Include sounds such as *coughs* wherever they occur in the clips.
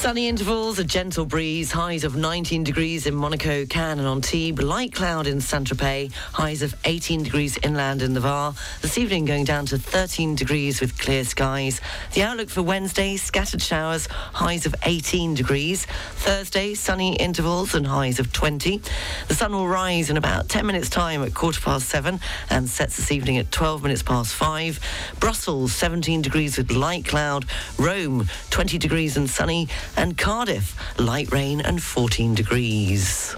Sunny intervals, a gentle breeze, highs of 19 degrees in Monaco, Cannes and Antibes, light cloud in Saint-Tropez, highs of 18 degrees inland in the Var. This evening going down to 13 degrees with clear skies. The outlook for Wednesday, scattered showers, highs of 18 degrees. Thursday, sunny intervals and highs of 20. The sun will rise in about 10 minutes time at quarter past seven and sets this evening at 12 minutes past five. Brussels, 17 degrees with light cloud. Rome, 20 degrees and sunny and Cardiff, light rain and 14 degrees.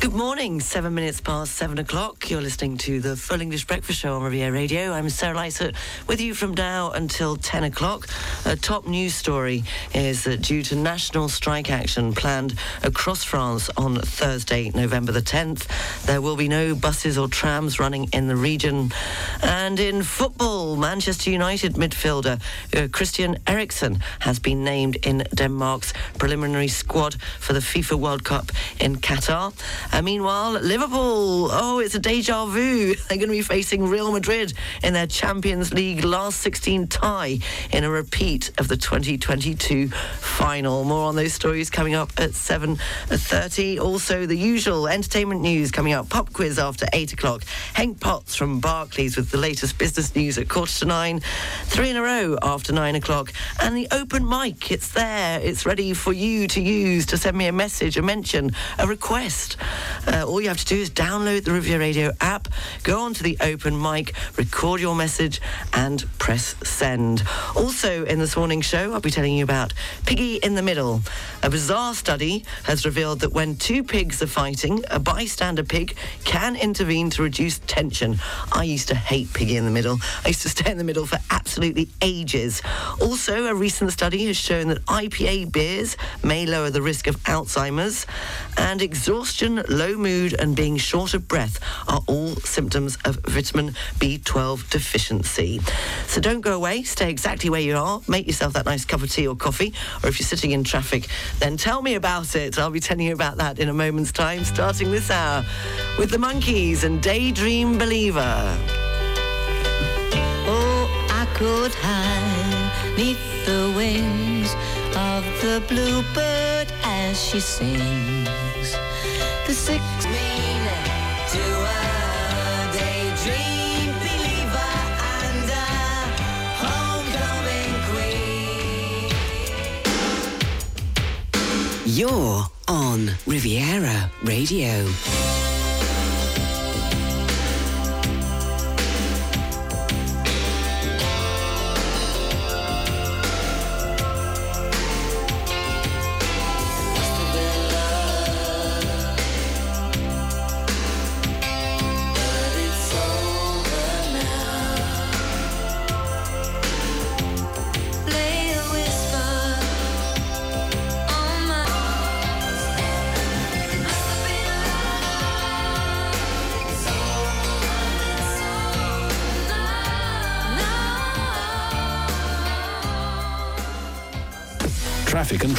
Good morning, seven minutes past seven o'clock. You're listening to the Full English Breakfast Show on Riviera Radio. I'm Sarah Lysett with you from now until 10 o'clock. A top news story is that due to national strike action planned across France on Thursday, November the 10th, there will be no buses or trams running in the region. And in football, Manchester United midfielder uh, Christian Eriksen has been named in Denmark's preliminary squad for the FIFA World Cup in Qatar. And meanwhile, Liverpool, oh, it's a deja vu. *laughs* They're going to be facing Real Madrid in their Champions League last 16 tie in a repeat of the 2022 final. More on those stories coming up at 7.30. Also, the usual entertainment news coming up. Pop quiz after 8 o'clock. Hank Potts from Barclays with the latest business news at quarter to 9. Three in a row after 9 o'clock. And the open mic, it's there. It's ready for you to use to send me a message, a mention, a request. Uh, all you have to do is download the Riviera Radio app, go onto the open mic, record your message, and press send. Also, in this morning's show, I'll be telling you about Piggy in the Middle. A bizarre study has revealed that when two pigs are fighting, a bystander pig can intervene to reduce tension. I used to hate Piggy in the Middle. I used to stay in the middle for absolutely ages. Also, a recent study has shown that IPA beers may lower the risk of Alzheimer's, and exhaustion, low mood, and being short of breath are all symptoms of vitamin B12 deficiency. So don't go away, stay exactly where you are, make yourself that nice cup of tea or coffee, or if you're sitting in traffic, then tell me about it. I'll be telling you about that in a moment's time, starting this hour with the Monkees and Daydream Believer. Oh, I could hide neath the wings of the bluebird as she sings. The six mean to a daydream believer and a homecoming queen. You're on Riviera Radio.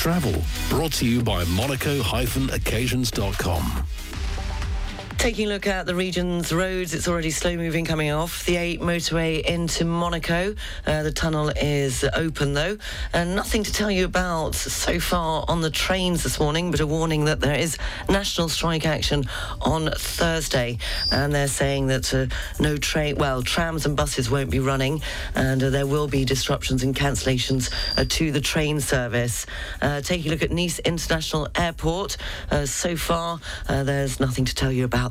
Travel brought to you by monaco-occasions.com. Taking a look at the region's roads, it's already slow moving coming off. The A motorway into Monaco. Uh, the tunnel is open though. And nothing to tell you about so far on the trains this morning, but a warning that there is national strike action on Thursday. And they're saying that uh, no train, well, trams and buses won't be running, and uh, there will be disruptions and cancellations uh, to the train service. Uh, taking a look at Nice International Airport. Uh, so far, there's nothing to tell you about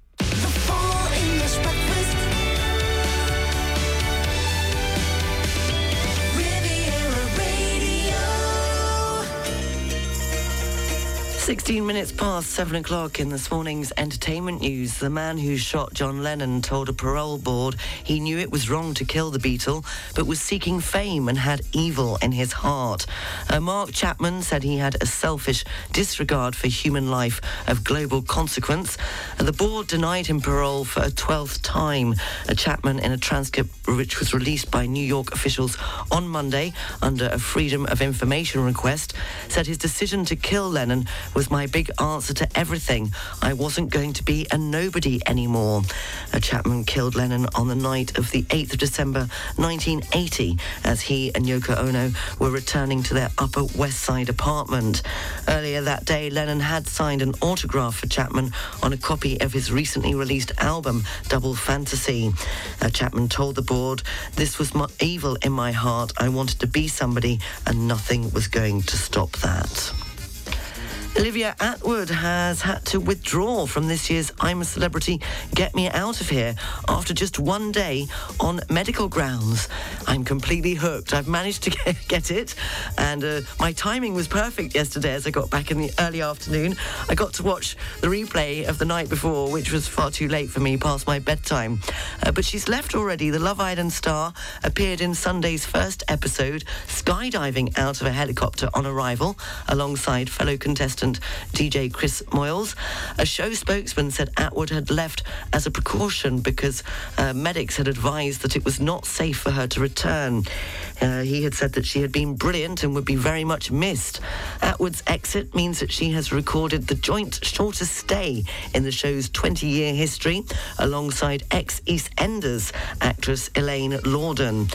16 minutes past 7 o'clock in this morning's entertainment news. The man who shot John Lennon told a parole board he knew it was wrong to kill the Beatle, but was seeking fame and had evil in his heart. Uh, Mark Chapman said he had a selfish disregard for human life of global consequence. Uh, the board denied him parole for a 12th time. Uh, Chapman, in a transcript which was released by New York officials on Monday under a Freedom of Information request, said his decision to kill Lennon was my big answer to everything. I wasn't going to be a nobody anymore. Uh, Chapman killed Lennon on the night of the 8th of December 1980 as he and Yoko Ono were returning to their Upper West Side apartment. Earlier that day, Lennon had signed an autograph for Chapman on a copy of his recently released album, Double Fantasy. Uh, Chapman told the board, This was my evil in my heart. I wanted to be somebody, and nothing was going to stop that. Olivia Attwood has had to withdraw from this year's I'm a Celebrity, Get Me Out of Here after just one day on medical grounds. I'm completely hooked. I've managed to *laughs* get, it, and uh, my timing was perfect yesterday as I got back in the early afternoon. I got to watch the replay of the night before, which was far too late for me past my bedtime. Uh, but she's left already. The Love Island star appeared in Sunday's first episode, skydiving out of a helicopter on arrival alongside fellow contestant DJ Chris Moyles. A show spokesman said Attwood had left as a precaution because uh, medics had advised that it was not safe for her to return. Uh, he had said that she had been brilliant and would be very much missed. Attwood's exit means that she has recorded the joint shortest stay in the show's 20 year history alongside ex EastEnders actress Elaine Lordan.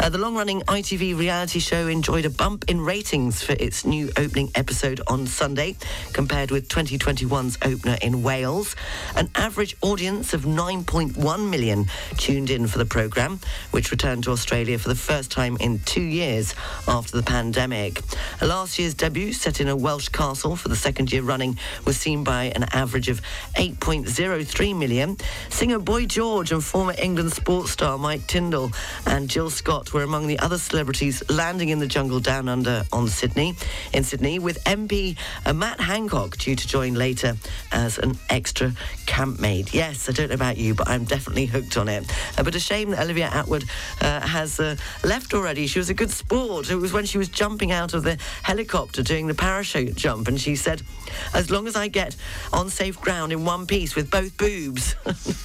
Uh, the long running ITV reality show enjoyed a bump in ratings for its new opening episode on Sunday compared with 2021's opener in Wales. An average audience of 9.1 million tuned in for the programme, which returned to Australia for the first time in two years after the pandemic. Last year's debut, set in a Welsh castle for the second year running, was seen by an average of 8.03 million. Singer Boy George and former England sports star Mike Tindall and Jill Scott were among the other celebrities landing in the jungle down under on Sydney, in Sydney, with MP uh, Matt Hancock due to join later as an extra campmate. Yes, I don't know about you, but I'm definitely hooked on it. Uh, but a shame that Olivia Attwood uh, has uh, left already. She was a good sport. It was when she was jumping out of the helicopter doing the parachute jump, and she said, "As long as I get on safe ground in one piece with both boobs."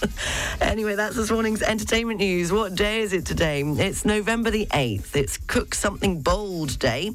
*laughs* anyway, that's this morning's entertainment news. What day is it today? It's November the 8th. It's Cook Something Bold Day.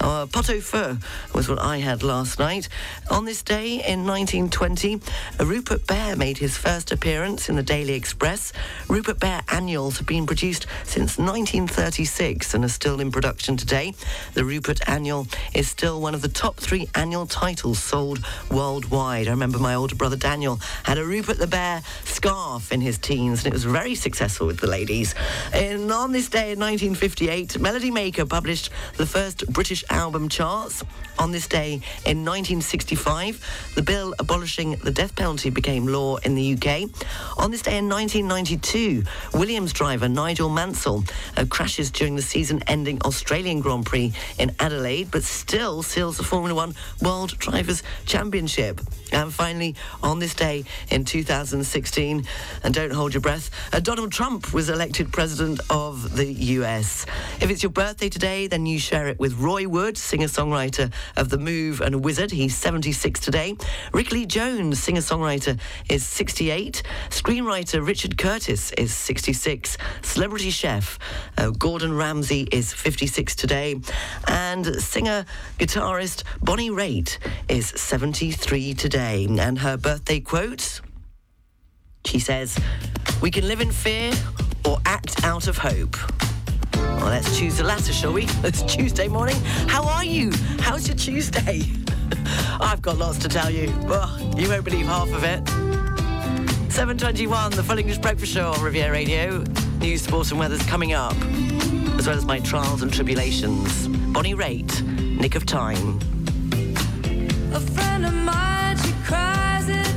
Uh, pot au feu was what I had last night. On this day in 1920, Rupert Bear made his first appearance in the Daily Express. Rupert Bear annuals have been produced since 1936 and are still in production today. The Rupert Annual is still one of the top three annual titles sold worldwide. I remember my older brother Daniel had a Rupert the Bear scarf in his teens, and it was very successful with the ladies. And on this day in 1958, Melody Maker published the first British album charts. On this day in 1965, the bill abolishing the death penalty became law in the UK. On this day in 1992, Williams driver Nigel Mansell uh, crashes during the season-ending Australian Grand Prix in Adelaide, but still seals the Formula One World Drivers' Championship. And finally, on this day in 2016, and don't hold your breath, uh, Donald Trump was elected president of the US. If it's your birthday today, then you share it with Roy Wood, singer-songwriter of The Move and Wizard. He's 76 today. Rickie Lee Jones, singer-songwriter, is 68. Screenwriter Richard Curtis is 66. Celebrity chef uh, Gordon Ramsay is 56 today. And singer-guitarist Bonnie Raitt is 73 today. And her birthday quote, she says, we can live in fear or act out of hope. Well, let's choose the latter, shall we? *laughs* It's Tuesday morning. How are you? How's your Tuesday? *laughs* I've got lots to tell you. Well, you won't believe half of it. 7.21, the Full English Breakfast Show on Riviera Radio. News, sport and weather's coming up, as well as my trials and tribulations. Bonnie Raitt, Nick of Time. A friend of mine, she cries at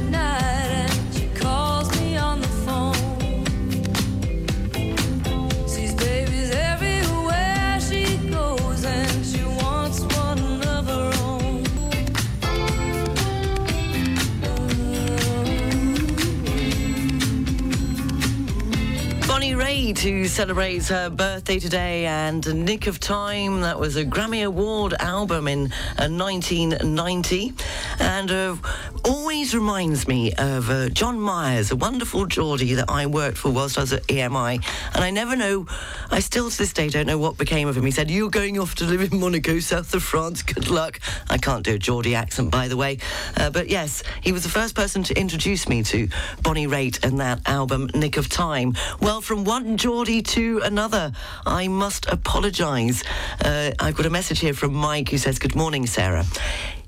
Bonnie Raitt, who celebrates her birthday today, and Nick of Time. That was a Grammy Award album in uh, 1990. And uh, always reminds me of uh, John Myers, a wonderful Geordie that I worked for whilst I was at EMI. And I never know, I still to this day don't know what became of him. He said, You're going off to live in Monaco, south of France. Good luck. I can't do a Geordie accent, by the way. Uh, but yes, he was the first person to introduce me to Bonnie Raitt and that album, Nick of Time. Well, from one Geordie to another, I must apologise. Uh, I've got a message here from Mike who says, Good morning, Sarah.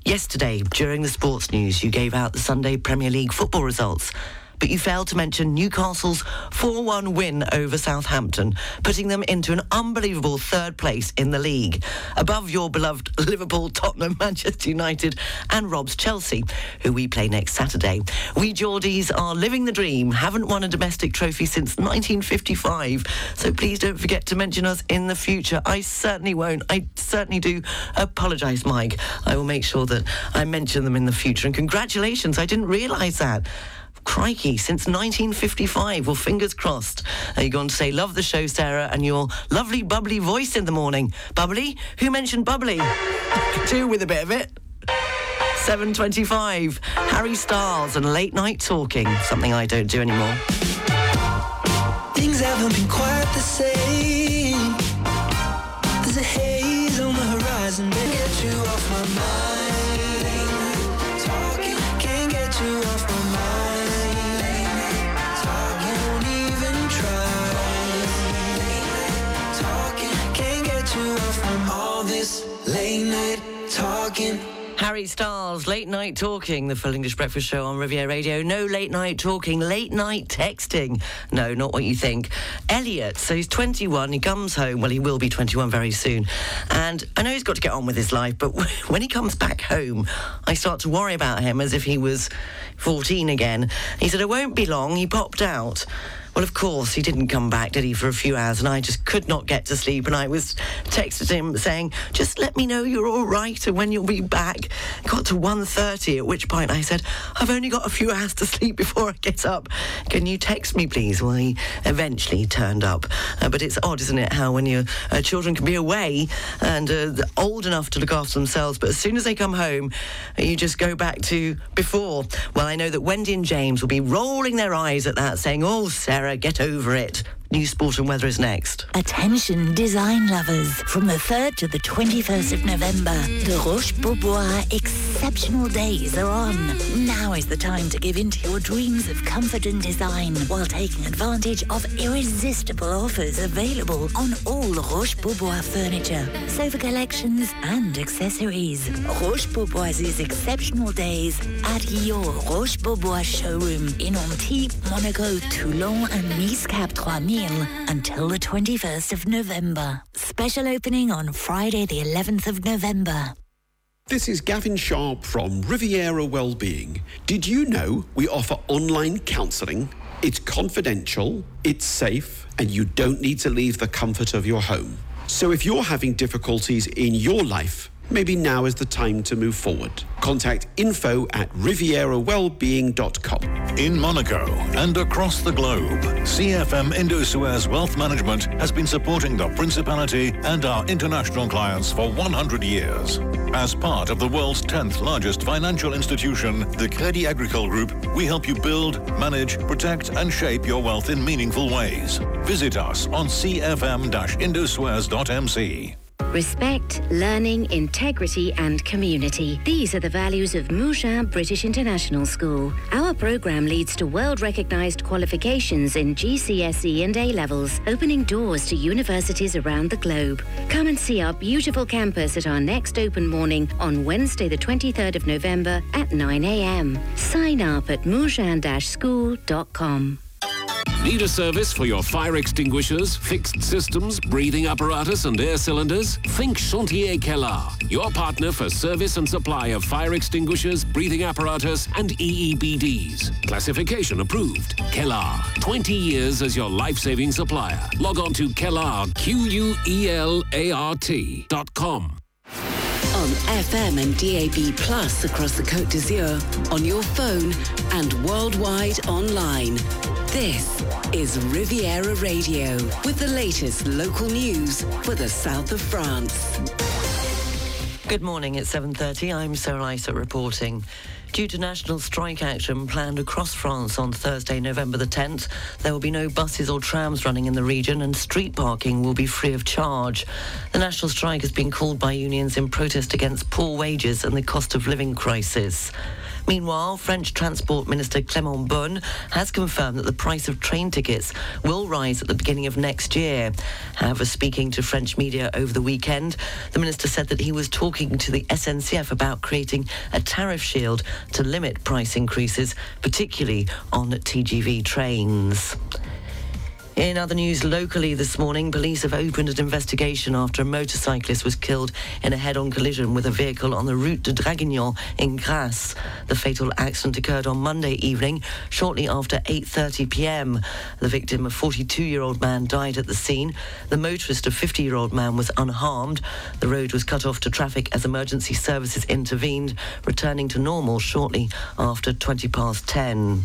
Yesterday, during the sports news, you gave out the Sunday Premier League football results. But you failed to mention Newcastle's 4 1 win over Southampton, putting them into an unbelievable third place in the league, above your beloved Liverpool, Tottenham, *laughs* Manchester United, and Rob's Chelsea, who we play next Saturday. We Geordies are living the dream, haven't won a domestic trophy since 1955, so please don't forget to mention us in the future. I certainly won't. I certainly do apologise, Mike. I will make sure that I mention them in the future. And congratulations, I didn't realise that. Crikey, since 1955. Well, fingers crossed. Uh, you're going to say, love the show, Sarah, and your lovely, bubbly voice in the morning. Bubbly? Who mentioned bubbly? *laughs* Do with a bit of it. 7.25. Harry Styles and Late Night Talking. Something I don't do anymore. Things haven't been quite the same. There's a this late night talking. Harry Styles, Late Night Talking, the Full English Breakfast Show on Riviera Radio. No late night talking, late night texting. No, not what you think. Elliot, so he's 21, he comes home, well, he will be 21 very soon. And I know he's got to get on with his life, but *laughs* when he comes back home, I start to worry about him as if he was 14 again. He said, it won't be long. He popped out. Well, of course, he didn't come back, did he, for a few hours, and I just could not get to sleep. And I was texted him saying, "Just let me know you're all right and when you'll be back." Got to 1.30, at which point I said, "I've only got a few hours to sleep before I get up. Can you text me, please?" Well, he eventually turned up. Uh, but it's odd, isn't it, how when your uh, children can be away and uh, old enough to look after themselves, but as soon as they come home, you just go back to before. Well, I know that Wendy and James will be rolling their eyes at that, saying, "Oh, Sarah." Get over it. New sport and weather is next. Attention design lovers. From the 3rd to the 21st of November, the Roche Bobois exceptional days are on. Now is the time to give in to your dreams of comfort and design while taking advantage of irresistible offers available on all Roche Bobois furniture, sofa collections and accessories. Roche Bobois' exceptional days at your Roche Bobois showroom in Antibes, Monaco, Toulon and Nice Cap 3000 until the 21st of November. Special opening on Friday, the 11th of November. This is Gavin Sharp from Riviera Wellbeing. Did you know we offer online counselling? It's confidential, it's safe, and you don't need to leave the comfort of your home. So if you're having difficulties in your life, maybe now is the time to move forward. Contact info at rivierawellbeing.com. In Monaco and across the globe, CFM Indosuez Wealth Management has been supporting the Principality and our international clients for 100 years. As part of the world's 10th largest financial institution, the Crédit Agricole Group, we help you build, manage, protect and shape your wealth in meaningful ways. Visit us on cfm-indosuez.mc. Respect, learning, integrity, and community. These are the values of Mougins British International School. Our program leads to world recognized qualifications in GCSE and A levels, opening doors to universities around the globe. Come and see our beautiful campus at our next open morning on Wednesday, the 23rd of November at 9 a.m. Sign up at mougin-school.com. Need a service for your fire extinguishers, fixed systems, breathing apparatus, and air cylinders? Think Chantier Quelart, your partner for service and supply of fire extinguishers, breathing apparatus, and EEBDs. Classification approved. Quelart, 20 years as your life-saving supplier. Log on to Quelart, Q-U-E-L-A-R-T dot com. FM and DAB Plus across the Côte d'Azur, on your phone and worldwide online. This is Riviera Radio with the latest local news for the south of France. Good morning, it's 7.30. I'm Sarah Isaac reporting. Due to national strike action planned across France on Thursday, November the 10th, there will be no buses or trams running in the region and street parking will be free of charge. The national strike has been called by unions in protest against poor wages and the cost of living crisis. Meanwhile, French Transport Minister Clément Beaune has confirmed that the price of train tickets will rise at the beginning of next year. However, speaking to French media over the weekend, the minister said that he was talking to the SNCF about creating a tariff shield to limit price increases, particularly on TGV trains. In other news locally this morning, police have opened an investigation after a motorcyclist was killed in a head-on collision with a vehicle on the route de Draguignan in Grasse. The fatal accident occurred on Monday evening, shortly after 8.30 p.m. The victim, a 42-year-old man, died at the scene. The motorist, a 50-year-old man, was unharmed. The road was cut off to traffic as emergency services intervened, returning to normal shortly after 20 past 10.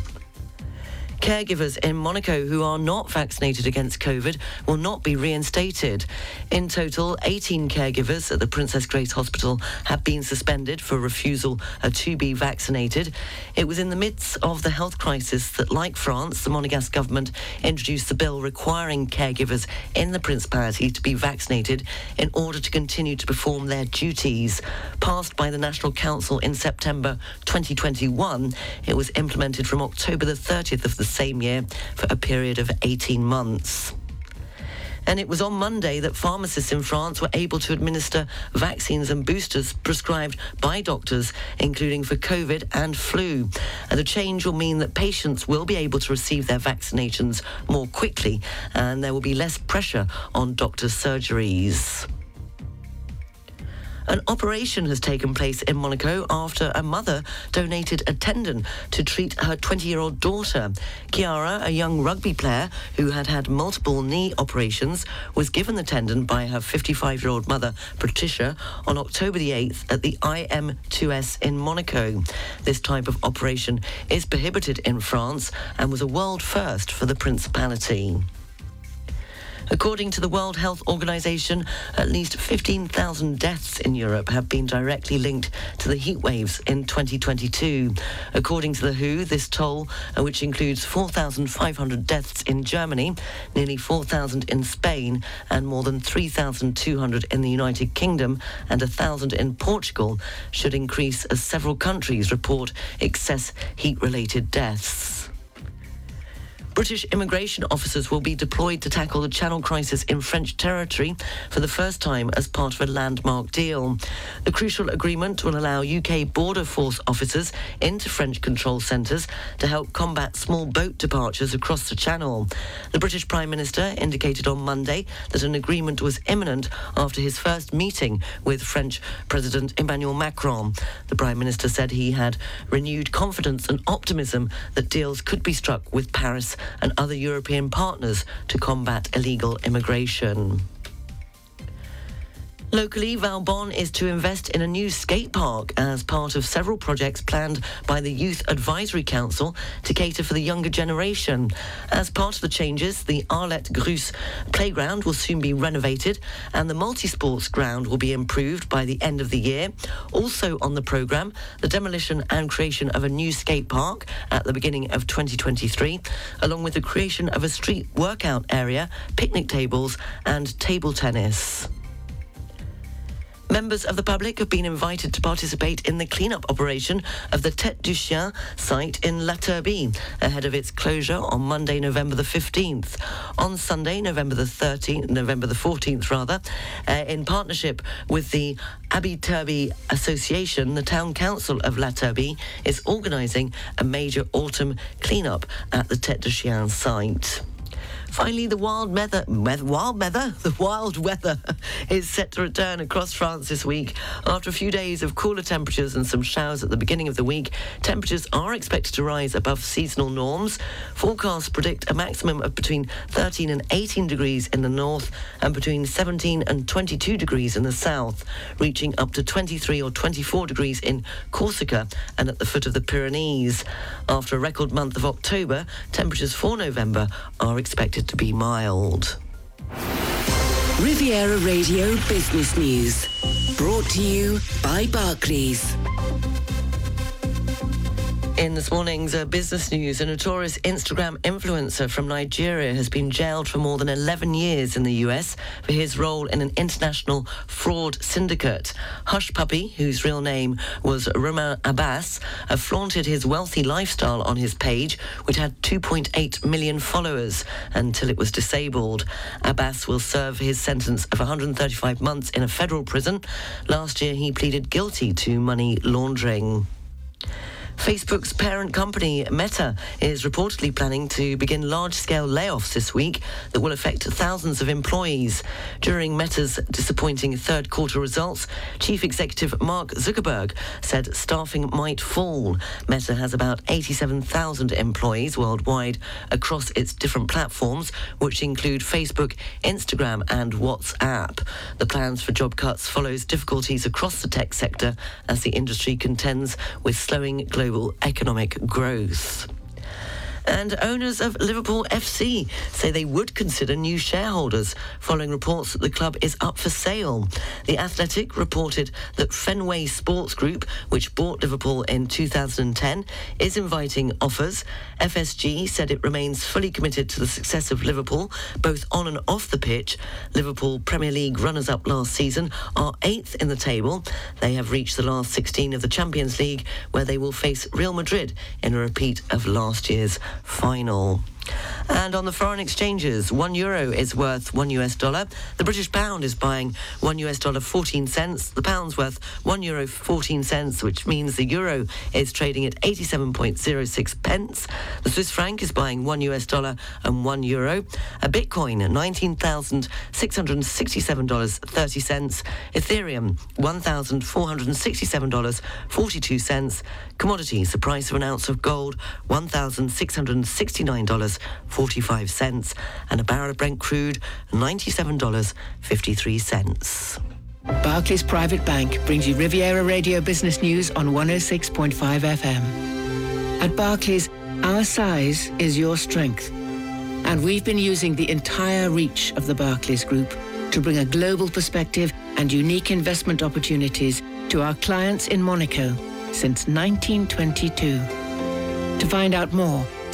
Caregivers in Monaco who are not vaccinated against COVID will not be reinstated. In total, 18 caregivers at the Princess Grace Hospital have been suspended for refusal to be vaccinated. It was in the midst of the health crisis that, like France, the Monegasque government introduced the bill requiring caregivers in the Principality to be vaccinated in order to continue to perform their duties. Passed by the National Council in September 2021, it was implemented from October the 30th of the same year for a period of 18 months. And it was on Monday that pharmacists in France were able to administer vaccines and boosters prescribed by doctors, including for COVID and flu. And the change will mean that patients will be able to receive their vaccinations more quickly, and there will be less pressure on doctors' surgeries. An operation has taken place in Monaco after a mother donated a tendon to treat her 20 year old daughter. Chiara, a young rugby player who had had multiple knee operations, was given the tendon by her 55 year old mother, Patricia, on October the 8th at the IM2S in Monaco. This type of operation is prohibited in France and was a world first for the Principality. According to the World Health Organization, at least 15,000 deaths in Europe have been directly linked to the heat waves in 2022. According to the WHO, this toll, uh, which includes 4,500 deaths in Germany, nearly 4,000 in Spain, and more than 3,200 in the United Kingdom and 1,000 in Portugal, should increase as several countries report excess heat-related deaths. British immigration officers will be deployed to tackle the Channel crisis in French territory for the first time as part of a landmark deal. The crucial agreement will allow UK Border Force officers into French control centres to help combat small boat departures across the Channel. The British Prime Minister indicated on Monday that an agreement was imminent after his first meeting with French President Emmanuel Macron. The Prime Minister said he had renewed confidence and optimism that deals could be struck with Paris and other European partners to combat illegal immigration. Locally, Valbonne is to invest in a new skate park as part of several projects planned by the Youth Advisory Council to cater for the younger generation. As part of the changes, the Arlette Grus playground will soon be renovated and the multi-sports ground will be improved by the end of the year. Also on the programme, the demolition and creation of a new skate park at the beginning of 2023, along with the creation of a street workout area, picnic tables and table tennis. Members of the public have been invited to participate in the clean-up operation of the Tête du Chien site in La Turbie ahead of its closure on Monday, November the 15th. On Sunday, November the 13th, November the 14th rather, uh, in partnership with the Abbey Turbie Association, the Town Council of La Turbie is organising a major autumn clean-up at the Tête du Chien site. Finally, the wild weather, wild weather, *laughs* the wild weather *laughs* is set to return across France this week. After a few days of cooler temperatures and some showers at the beginning of the week, temperatures are expected to rise above seasonal norms. Forecasts predict a maximum of between 13 and 18 degrees in the north and between 17 and 22 degrees in the south, reaching up to 23 or 24 degrees in Corsica and at the foot of the Pyrenees. After a record month of October, temperatures for November are expected to be mild. Riviera Radio Business News. Brought to you by Barclays. In this morning's uh, business news, a notorious Instagram influencer from Nigeria has been jailed for more than 11 years in the US for his role in an international fraud syndicate. Hushpuppi, whose real name was Ramon Abbas, uh, flaunted his wealthy lifestyle on his page, which had 2.8 million followers, until it was disabled. Abbas will serve his sentence of 135 months in a federal prison. Last year, he pleaded guilty to money laundering. Facebook's parent company, Meta, is reportedly planning to begin large-scale layoffs this week that will affect thousands of employees. During Meta's disappointing third quarter results, Chief Executive Mark Zuckerberg said staffing might fall. Meta has about 87,000 employees worldwide across its different platforms, which include Facebook, Instagram and WhatsApp. The plans for job cuts follows difficulties across the tech sector as the industry contends with slowing global economic growth. And owners of Liverpool FC say they would consider new shareholders following reports that the club is up for sale. The Athletic reported that Fenway Sports Group, which bought Liverpool in 2010, is inviting offers. FSG said it remains fully committed to the success of Liverpool, both on and off the pitch. Liverpool Premier League runners up last season are eighth in the table. They have reached the last 16 of the Champions League, where they will face Real Madrid in a repeat of last year's final. And on the foreign exchanges, one euro is worth one US dollar. The British pound is buying one US dollar 14 cents. The pound's worth one euro 14 cents, which means the euro is trading at 87.06 pence. The Swiss franc is buying one US dollar and one euro. A Bitcoin, $19,667.30. Ethereum, $1,467.42. Commodities, the price of an ounce of gold, $1,669.45. And a barrel of Brent crude, $97.53. Barclays Private Bank brings you Riviera Radio Business News on 106.5 FM. At Barclays, our size is your strength. And we've been using the entire reach of the Barclays Group to bring a global perspective and unique investment opportunities to our clients in Monaco since 1922. To find out more,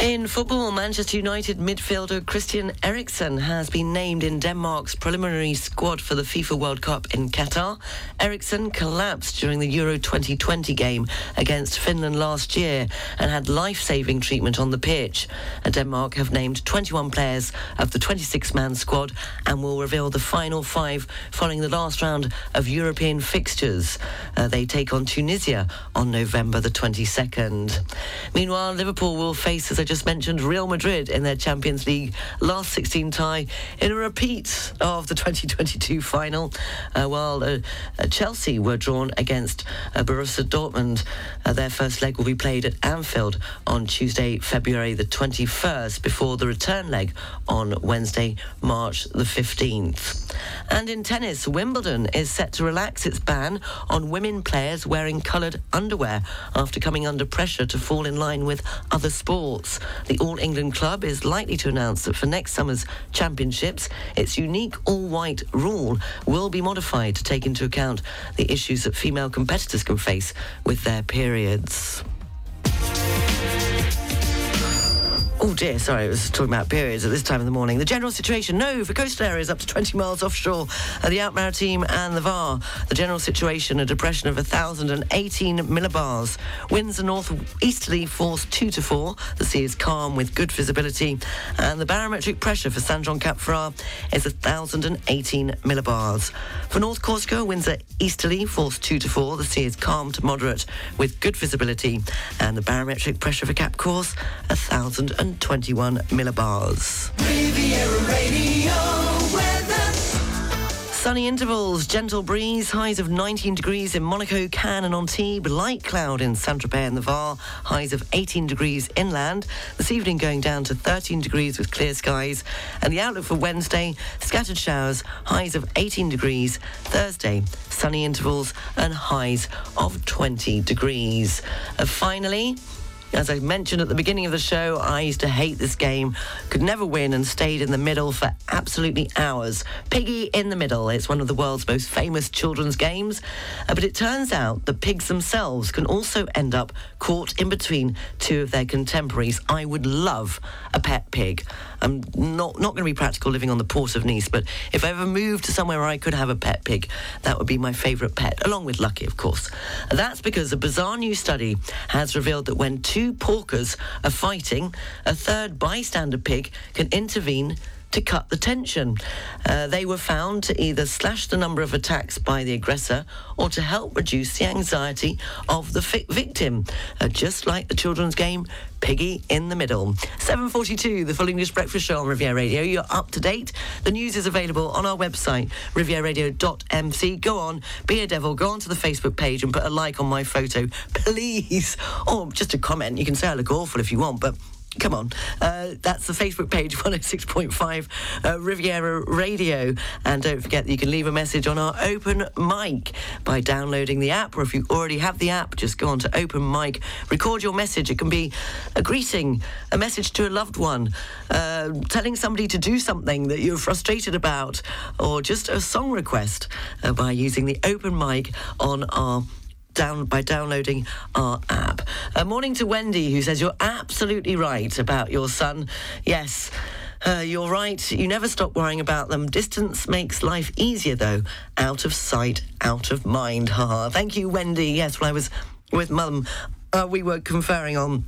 In football, Manchester United midfielder Christian Eriksen has been named in Denmark's preliminary squad for the FIFA World Cup in Qatar. Eriksen collapsed during the Euro 2020 game against Finland last year and had life-saving treatment on the pitch. Denmark have named 21 players of the 26-man squad and will reveal the final five following the last round of European fixtures. Uh, they take on Tunisia on November the 22nd. Meanwhile, Liverpool will face, as I just mentioned, Real Madrid in their Champions League last 16 tie in a repeat of the 2022 final, uh, while uh, uh, Chelsea were drawn against uh, Borussia Dortmund. Uh, their first leg will be played at Anfield on Tuesday, February the 21st, before the return leg on Wednesday, March the 15th. And in tennis, Wimbledon is set to relax its ban on women players wearing coloured underwear after coming under pressure to fall in line with other sports. The All England club is likely to announce that for next summer's championships, its unique all-white rule will be modified to take into account the issues that female competitors can face with their periods. Oh dear, sorry, I was talking about periods at this time of the morning. The general situation, no, for coastal areas up to 20 miles offshore, uh, the Maritime and the VAR. The general situation, a depression of 1,018 millibars. Winds are north-easterly, force 2 to 4. The sea is calm with good visibility. And the barometric pressure for San Jean Cap Ferrat is 1,018 millibars. For North Corsica, winds are easterly, force 2 to 4. The sea is calm to moderate with good visibility. And the barometric pressure for Cap Corse, 1,021 millibars. Riviera Radio weather. Sunny intervals, gentle breeze, highs of 19 degrees in Monaco, Cannes and Antibes, light cloud in Saint-Tropez and the Var, highs of 18 degrees inland. This evening going down to 13 degrees with clear skies. And the outlook for Wednesday, scattered showers, highs of 18 degrees. Thursday, sunny intervals and highs of 20 degrees. Uh, finally, as I mentioned at the beginning of the show, I used to hate this game, could never win, and stayed in the middle for absolutely hours. Piggy in the Middle. It's one of the world's most famous children's games. Uh, but it turns out that pigs themselves can also end up caught in between two of their contemporaries. I would love a pet pig. I'm not, not going to be practical living on the port of Nice, but if I ever moved to somewhere where I could have a pet pig, that would be my favourite pet, along with Lucky, of course. That's because a bizarre new study has revealed that when two porkers are fighting, a third bystander pig can intervene to cut the tension. Uh, they were found to either slash the number of attacks by the aggressor or to help reduce the anxiety of the fi- victim, uh, just like the children's game Piggy in the Middle. 7.42, the Full English Breakfast Show on Riviera Radio. You're up to date. The news is available on our website, rivieradio.mc. Go on, be a devil, go onto the Facebook page and put a like on my photo, *laughs* please. Or just a comment. You can say I look awful if you want, but Come on. Uh, that's the Facebook page, *laughs* 106.5 uh, Riviera Radio. And don't forget that you can leave a message on our open mic by downloading the app, or if you already have the app, just go on to open mic, record your message. It can be a greeting, a message to a loved one, uh, telling somebody to do something that you're frustrated about, or just a song request uh, by using the open mic on our down by downloading our app. Uh, morning to Wendy, who says you're absolutely right about your son. Yes. Uh, you're right. You never stop worrying about them. Distance makes life easier, though. Out of sight, out of mind. Ha! Thank you, Wendy. Yes, when I was with Mum, uh, we were conferring on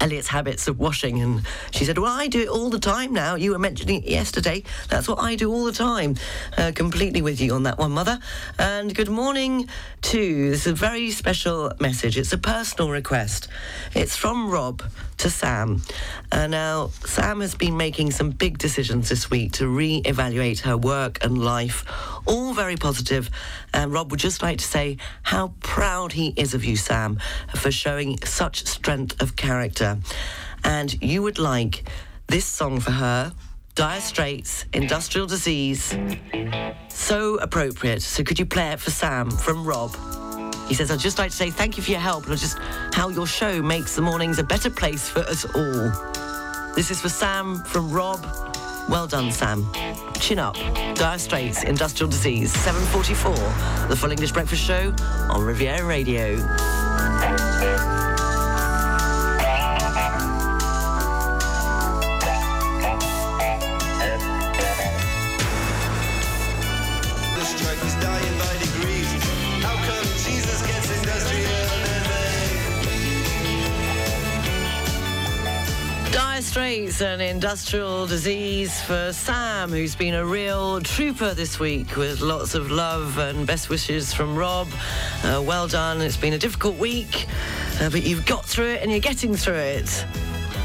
Elliot's habits of washing, and she said, Well, I do it all the time now. You were mentioning it yesterday. That's what I do all the time. Uh, completely with you on that one, Mother. And good morning to this is a very special message. It's a personal request. It's from Rob to Sam. Uh, now, Sam has been making some big decisions this week to re evaluate her work and life, all very positive. And Rob would just like to say how proud he is of you, Sam, for showing such strength of character. And you would like this song for her. Dire Straits, Industrial Disease. So appropriate. So could you play it for Sam from Rob? He says, I'd just like to say thank you for your help and just how your show makes the mornings a better place for us all. This is for Sam from Rob. Well done, Sam. Chin up. Dire Straits, Industrial Disease, 7.44. The Full English Breakfast Show on Riviera Radio. Dire an Industrial Disease for Sam, who's been a real trooper this week with lots of love and best wishes from Rob. Uh, well done. It's been a difficult week, uh, but you've got through it and you're getting through it.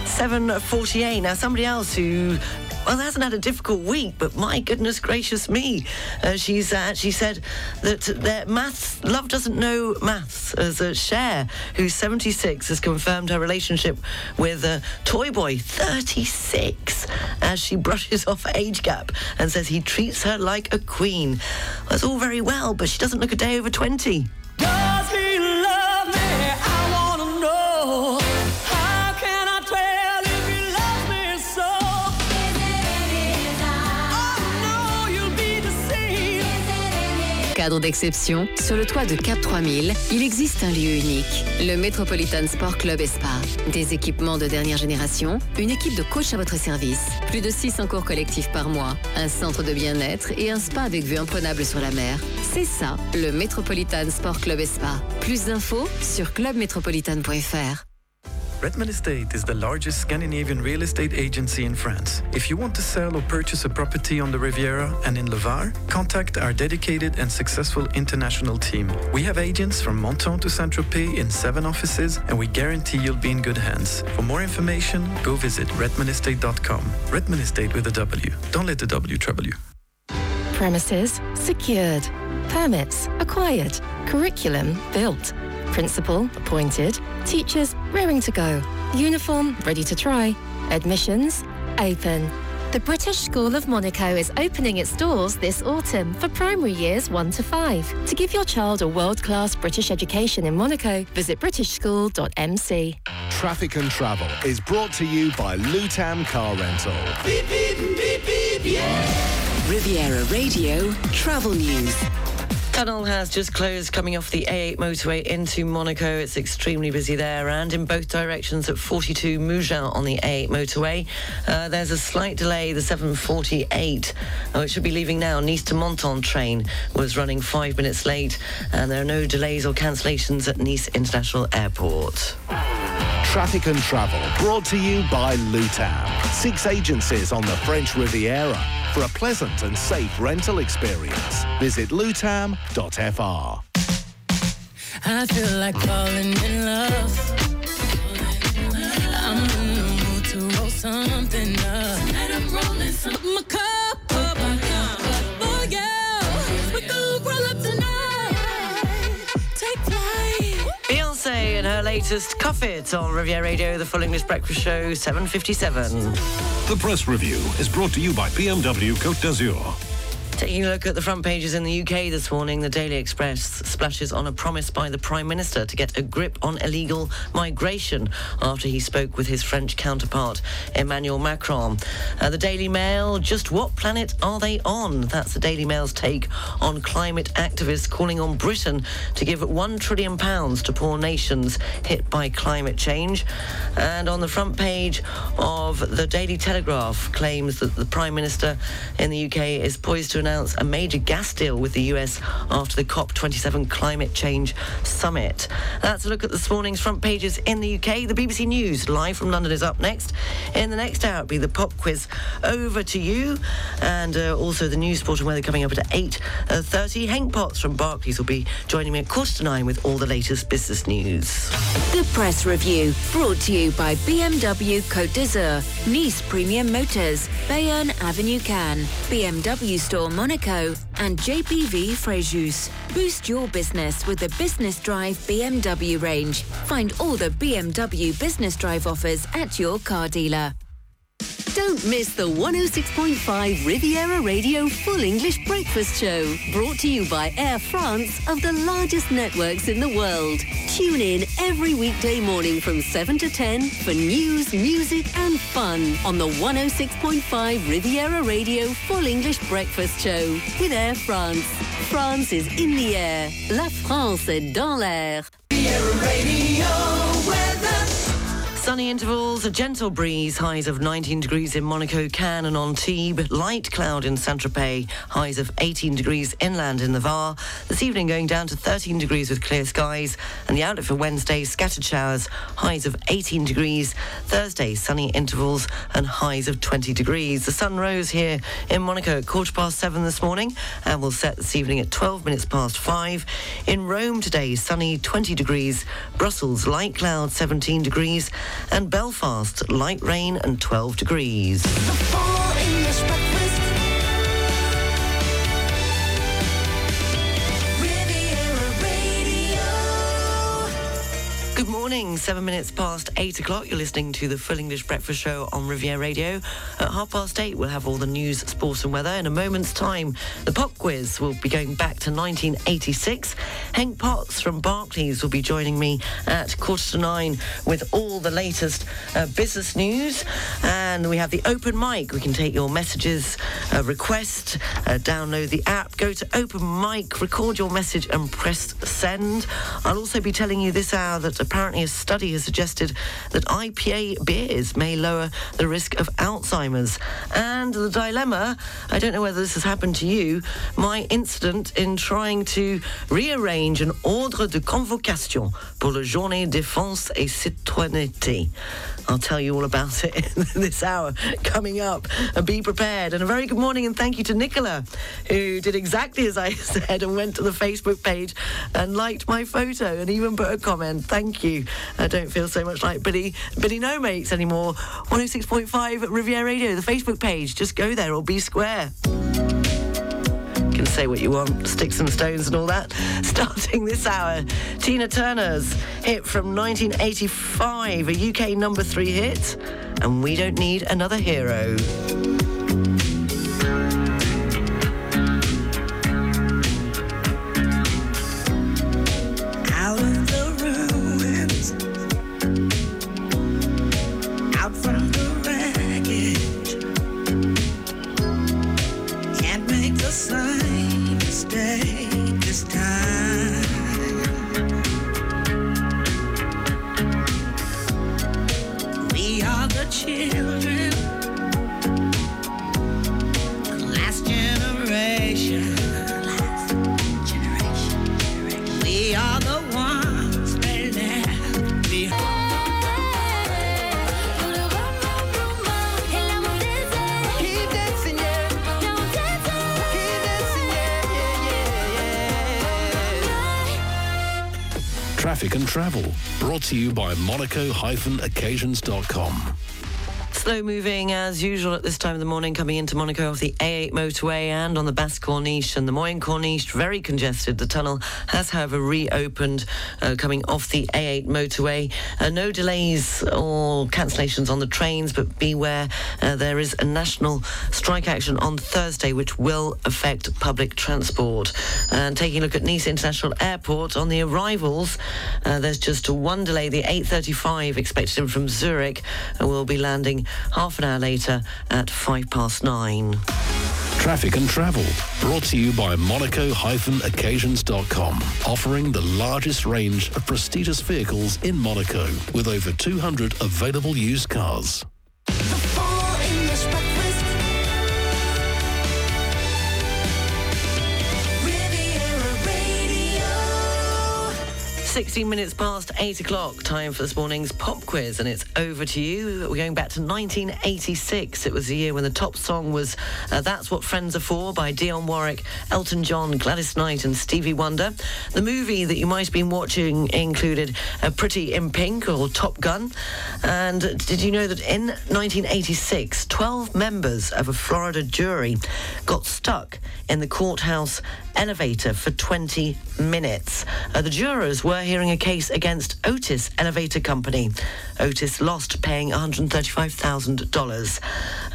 7.48. Now, somebody else who well, hasn't had a difficult week, but my goodness gracious me. Uh, she's uh, actually said that their maths, love doesn't know maths. As uh, Cher, who's 76, has confirmed her relationship with a Toy Boy, 36, as she brushes off age gap and says he treats her like a queen. That's all very well, but she doesn't look a day over 20. Cadre d'exception, sur le toit de Cap 3000, il existe un lieu unique, le Metropolitan Sport Club et Spa. Des équipements de dernière génération, une équipe de coach à votre service, plus de 600 cours collectifs par mois, un centre de bien-être et un spa avec vue imprenable sur la mer. C'est ça, le Metropolitan Sport Club et Spa. Plus d'infos sur clubmetropolitan.fr. Redman Estate is the largest Scandinavian real estate agency in France. If you want to sell or purchase a property on the Riviera and in Le Var, contact our dedicated and successful international team. We have agents from Menton to Saint-Tropez in seven offices and we guarantee you'll be in good hands. For more information, go visit redmanestate.com. Redman Estate with a W. Don't let the W trouble you. Premises secured. Permits acquired. Curriculum built. Principal appointed. Teachers raring to go. Uniform ready to try. Admissions open. The British School of Monaco is opening its doors this autumn for primary years 1 to 5. To give your child a world class British education in Monaco, visit britishschool.mc. Traffic and Travel is brought to you by Lutam Car Rental. Beep, beep, beep, beep, yeah. Riviera Radio Travel News. Tunnel has just closed coming off the A8 motorway into Monaco. It's extremely busy there and in both directions at 42 Mougins on the A8 motorway. Uh, there's a slight delay. The 748, oh, it should be leaving now. Nice to Menton train was running five minutes late and there are no delays or cancellations at Nice International Airport. Traffic and Travel brought to you by Lutam. Six agencies on the French Riviera for a pleasant and safe rental experience. Visit lutam.fr. I feel like falling in love. I'm in the mood to roll something up. Tonight I'm rolling some. My cup up, my cup. Oh yeah, we gon' roll up tonight. Take flight. Beyonce and her latest Cuff It on Riviera Radio, the Full English Breakfast Show, 7.57. The press review is brought to you by BMW Côte d'Azur. Taking a look at the front pages in the UK this morning, the Daily Express splashes on a promise by the Prime Minister to get a grip on illegal migration after he spoke with his French counterpart, Emmanuel Macron. Uh, the Daily Mail, just what planet are they on? That's the Daily Mail's take on climate activists calling on Britain to give £1 trillion to poor nations hit by climate change. And on the front page of the Daily Telegraph claims that the Prime Minister in the UK is poised to announce a major gas deal with the US after the COP27 climate change summit. That's a look at this morning's front pages in the UK. The BBC News live from London is up next. In the next hour, it'll be the pop quiz over to you, and uh, also the news, sport and weather coming up at 8:30. Hank Potts from Barclays will be joining me at quarter to nine with all the latest business news. The Press Review, brought to you by BMW Côte d'Azur, Nice Premium Motors, Bayonne Avenue Cannes, BMW Store Monaco, and JPV Fréjus. Boost your business with the Business Drive BMW range. Find all the BMW Business Drive offers at your car dealer. Don't miss the 106.5 Riviera Radio Full English Breakfast Show, brought to you by Air France of the largest networks in the world. Tune in every weekday morning from 7 to 10 for news, music, and fun on the 106.5 Riviera Radio Full English Breakfast Show with Air France. France is in the air. La France est dans l'air. Sunny intervals, a gentle breeze, highs of 19 degrees in Monaco, Cannes and Antibes, light cloud in Saint-Tropez, highs of 18 degrees inland in the Var. This evening going down to 13 degrees with clear skies, and the outlook for Wednesday, scattered showers, highs of 18 degrees. Thursday, sunny intervals and highs of 20 degrees. The sun rose here in Monaco at quarter past seven this morning and will set this evening at 12 minutes past five. In Rome today, sunny 20 degrees. Brussels, light cloud 17 degrees and Belfast, light rain and 12 degrees. Seven minutes past eight o'clock. You're listening to the Full English Breakfast Show on Riviera Radio. At half past eight, we'll have all the news, sports, and weather. In a moment's time, the pop quiz will be going back to 1986. Hank Potts from Barclays will be joining me at quarter to nine with all the latest uh, business news. And And we have the open mic. We can take your messages, uh, request, uh, download the app, go to open mic, record your message, and press send. I'll also be telling you this hour that apparently a study has suggested that IPA beers may lower the risk of Alzheimer's. And the dilemma I don't know whether this has happened to you my incident in trying to rearrange an ordre de convocation pour la journée défense et citoyenneté. I'll tell you all about it *laughs* in this hour coming up. And be prepared. And a very good morning and thank you to Nicola, who did exactly as I *laughs* said and went to the Facebook page and liked my photo and even put a comment. Thank you. I don't feel so much like Billy Billy No Mates anymore. 106.5 Riviera Radio, the Facebook page. Just go there or be square can say what you want, sticks and stones and all that. *laughs* Starting this hour, Tina Turner's hit from 1985, a UK number three hit, and we don't need another hero. monaco-occasions.com. Slow moving as usual at this time of the morning, coming into Monaco off the A8 motorway and on the Basse Corniche and the Moyen Corniche, very congested. The tunnel has, however, reopened uh, coming off the A8 motorway. Uh, no delays or cancellations on the trains, but beware, uh, there is a national strike action on Thursday which will affect public transport. And taking a look at Nice International Airport on the arrivals, uh, there's just one delay. The 8.35 expected from Zurich and will be landing half an hour later at five past nine. Traffic and travel brought to you by monaco-occasions.com, offering the largest range of prestigious vehicles in Monaco with over 200 available used cars. 16 minutes past 8 o'clock, time for this morning's pop quiz, and it's over to you. We're going back to 1986. It was the year when the top song was uh, That's What Friends Are For by Dionne Warwick, Elton John, Gladys Knight, and Stevie Wonder. The movie that you might have been watching included uh, Pretty in Pink or Top Gun. And did you know that in 1986, 12 members of a Florida jury got stuck in the courthouse elevator for 20 minutes? Uh, the jurors were hearing a case against Otis Elevator Company. Otis lost paying $135,000.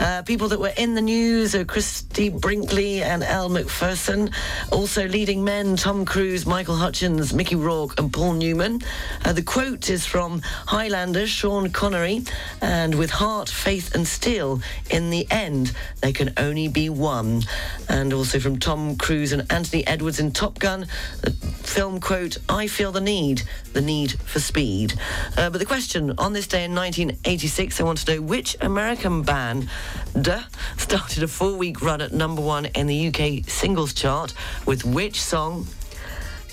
Uh, people that were in the news are Christie Brinkley and Elle Macpherson. Also leading men Tom Cruise, Michael Hutchence, Mickey Rourke, and Paul Newman. Uh, the quote is from Highlander, Sean Connery, and with heart, faith, and steel, in the end, there can only be one. And also from Tom Cruise and Anthony Edwards in Top Gun, the film quote, I feel the need, the need for speed. Uh, but the question on this day in 1986, I want to know which American band started a four week run at number one in the UK singles chart with which song?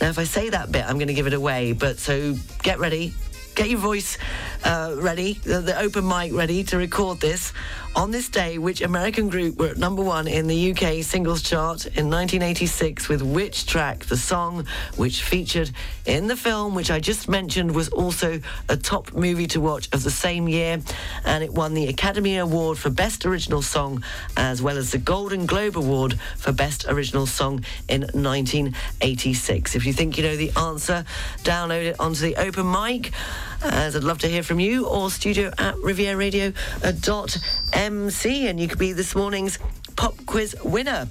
Now, if I say that bit, I'm going to give it away, but so get ready. Get your voice uh, ready, the, the open mic ready to record this. On this day, which American group were at number one in the UK singles chart in 1986 with which track? The song which featured in the film, which I just mentioned, was also a top movie to watch of the same year, and it won the Academy Award for Best Original Song as well as the Golden Globe Award for Best Original Song in 1986. If you think you know the answer, download it onto the open mic as I'd love to hear from you, or studio at rivieradio.mc, and you could be this morning's pop quiz winner.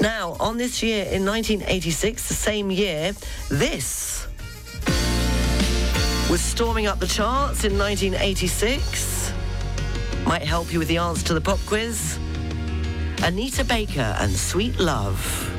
Now, on this year in 1986, the same year, this was storming up the charts in 1986. might help you with the answer to the pop quiz. Anita Baker and Sweet Love.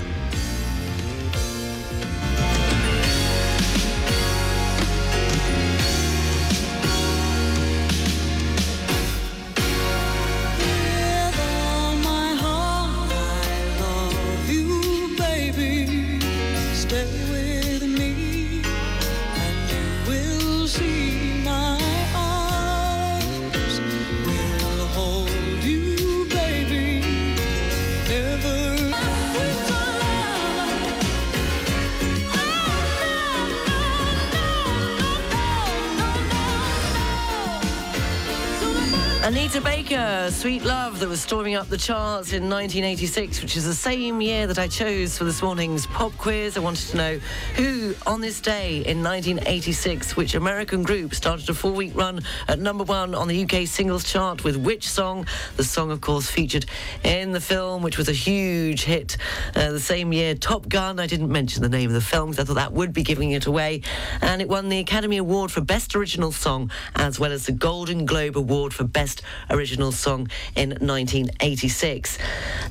Anita Baker, Sweet Love, that was storming up the charts in 1986, which is the same year that I chose for this morning's pop quiz. I wanted to know who, on this day in 1986, which American group started a four week run at number one on the UK singles chart with which song? The song, of course, featured in the film, which was a huge hit uh, the same year. Top Gun, I didn't mention the name of the film because I thought that would be giving it away. And it won the Academy Award for Best Original Song as well as the Golden Globe Award for Best Original Song in 1986.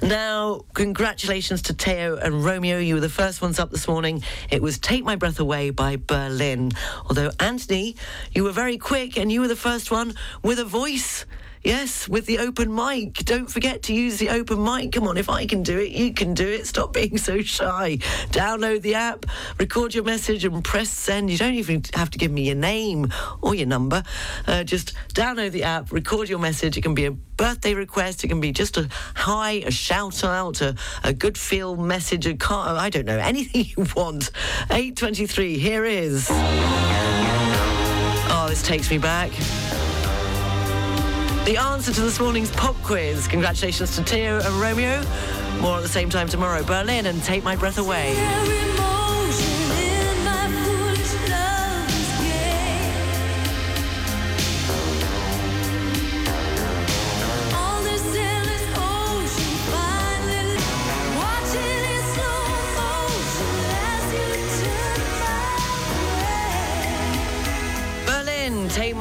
Now, congratulations to Teo and Romeo. You were the first ones up this morning. It was Take My Breath Away by Berlin. Although, Anthony, you were very quick and you were the first one with a voice. Yes, with the open mic. Don't forget to use the open mic. Come on, if I can do it, you can do it. Stop being so shy. Download the app, record your message, and press send. You don't even have to give me your name or your number. Uh, just download the app, record your message. It can be a birthday request. It can be just a hi, a shout out, a, a good feel message, a car. I don't know, *laughs* anything you want. 823, here is. Oh, this takes me back. The answer to this morning's pop quiz. Congratulations to Teo and Romeo. More at the same time tomorrow. Berlin and Take My Breath Away.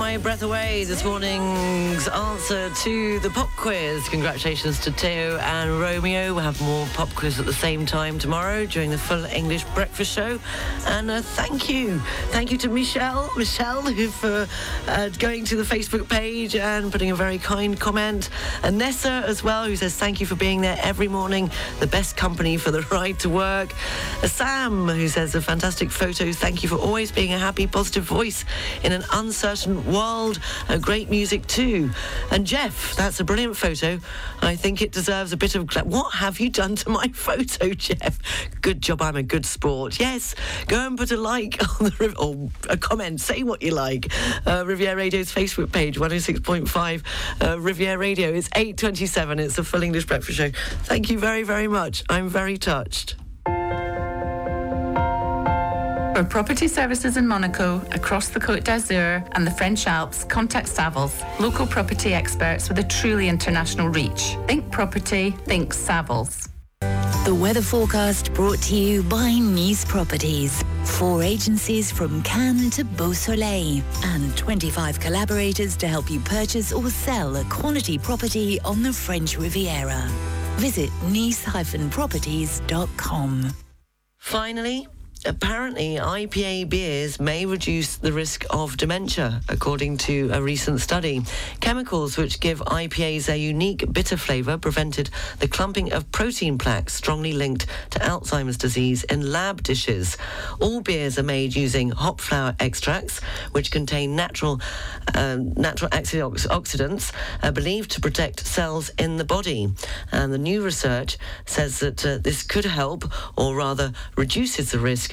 My Breath Away. This morning's answer to the pop quiz. Congratulations to Teo and Romeo. We'll have more pop quiz at the same time tomorrow during the full English breakfast show. And uh, thank you. Thank you to Michelle, Michelle, who for uh, going to the Facebook page and putting a very kind comment. And Nessa as well, who says thank you for being there every morning. The best company for the *laughs* ride to work. Uh, Sam, who says a fantastic photo. Thank you for always being a happy, positive voice in an uncertain world. Uh, great music too. And Jeff, that's a brilliant photo. I think it deserves a bit of. Gla- what have you done to my *laughs* photo, Jeff? Good job. I'm a good sport. Yes, go and put a like *laughs* on the or a comment. Say what you like. Uh, Riviera Radio's Facebook page, 106.5 uh, Riviera Radio. It's 8:27. It's a full English breakfast show. Thank you very, very much. I'm very touched. For property services in Monaco, across the Côte d'Azur and the French Alps, contact Savills, local property experts with a truly international reach. Think property, think Savills. The weather forecast brought to you by Nice Properties. Four agencies from Cannes to Beausoleil and 25 collaborators to help you purchase or sell a quality property on the French Riviera. Visit nice-properties.com. Finally, apparently IPA beers may reduce the risk of dementia, according to a recent study. Chemicals which give IPAs their unique bitter flavour prevented the clumping of protein plaques strongly linked to Alzheimer's disease in lab dishes. All beers are made using hop flower extracts, which contain natural uh, natural antioxidants uh, believed to protect cells in the body. And the new research says that uh, this could help, or rather reduces the risk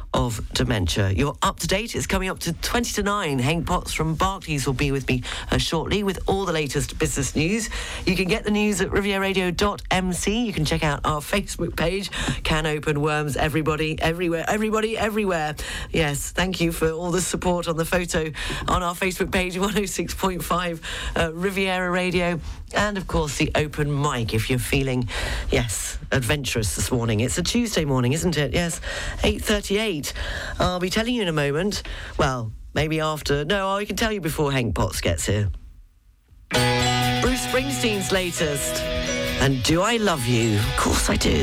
of dementia. You're up to date. It's coming up to 20 to 9. Hank Potts from Barclays will be with me uh, shortly with all the latest business news. You can get the news at rivieradio.mc. You can check out our Facebook page. Can open worms, everybody, everywhere, everybody, everywhere. Yes, thank you for all the support on the photo on our Facebook page, 106.5 uh, Riviera Radio. And of course, the open mic if you're feeling, yes, adventurous this morning. It's a Tuesday morning, isn't it? Yes, 8.38. I'll be telling you in a moment. Well, maybe after. No, I can tell you before Hank Potts gets here. Bruce Springsteen's latest. And do I love you? Of course I do.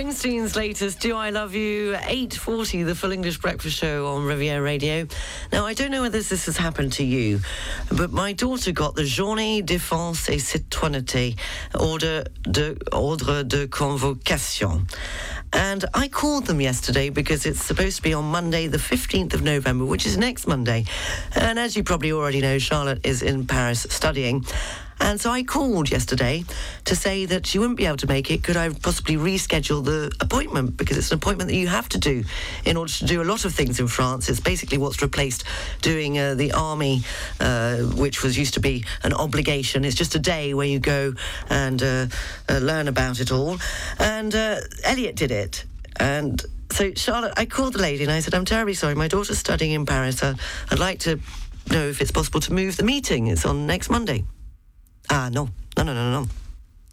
Springsteen's latest Do I Love You 840 the full English breakfast show on Riviera Radio. Now I don't know whether this has happened to you, but my daughter got the Journée Défense et Citoyenneté Order de Ordre de Convocation. And I called them yesterday because it's supposed to be on Monday, the 15th of November, which is next Monday. And as you probably already know, Charlotte is in Paris studying. And so I called yesterday to say that she wouldn't be able to make it. Could I possibly reschedule the appointment? Because it's an appointment that you have to do in order to do a lot of things in France. It's basically what's replaced doing uh, the army, uh, which was used to be an obligation. It's just a day where you go and uh, uh, learn about it all. And uh, Elliot did it. And so, Charlotte, I called the lady and I said, I'm terribly sorry. My daughter's studying in Paris. Uh, I'd like to know if it's possible to move the meeting. It's on next Monday. Ah, non. Non, non, non, non.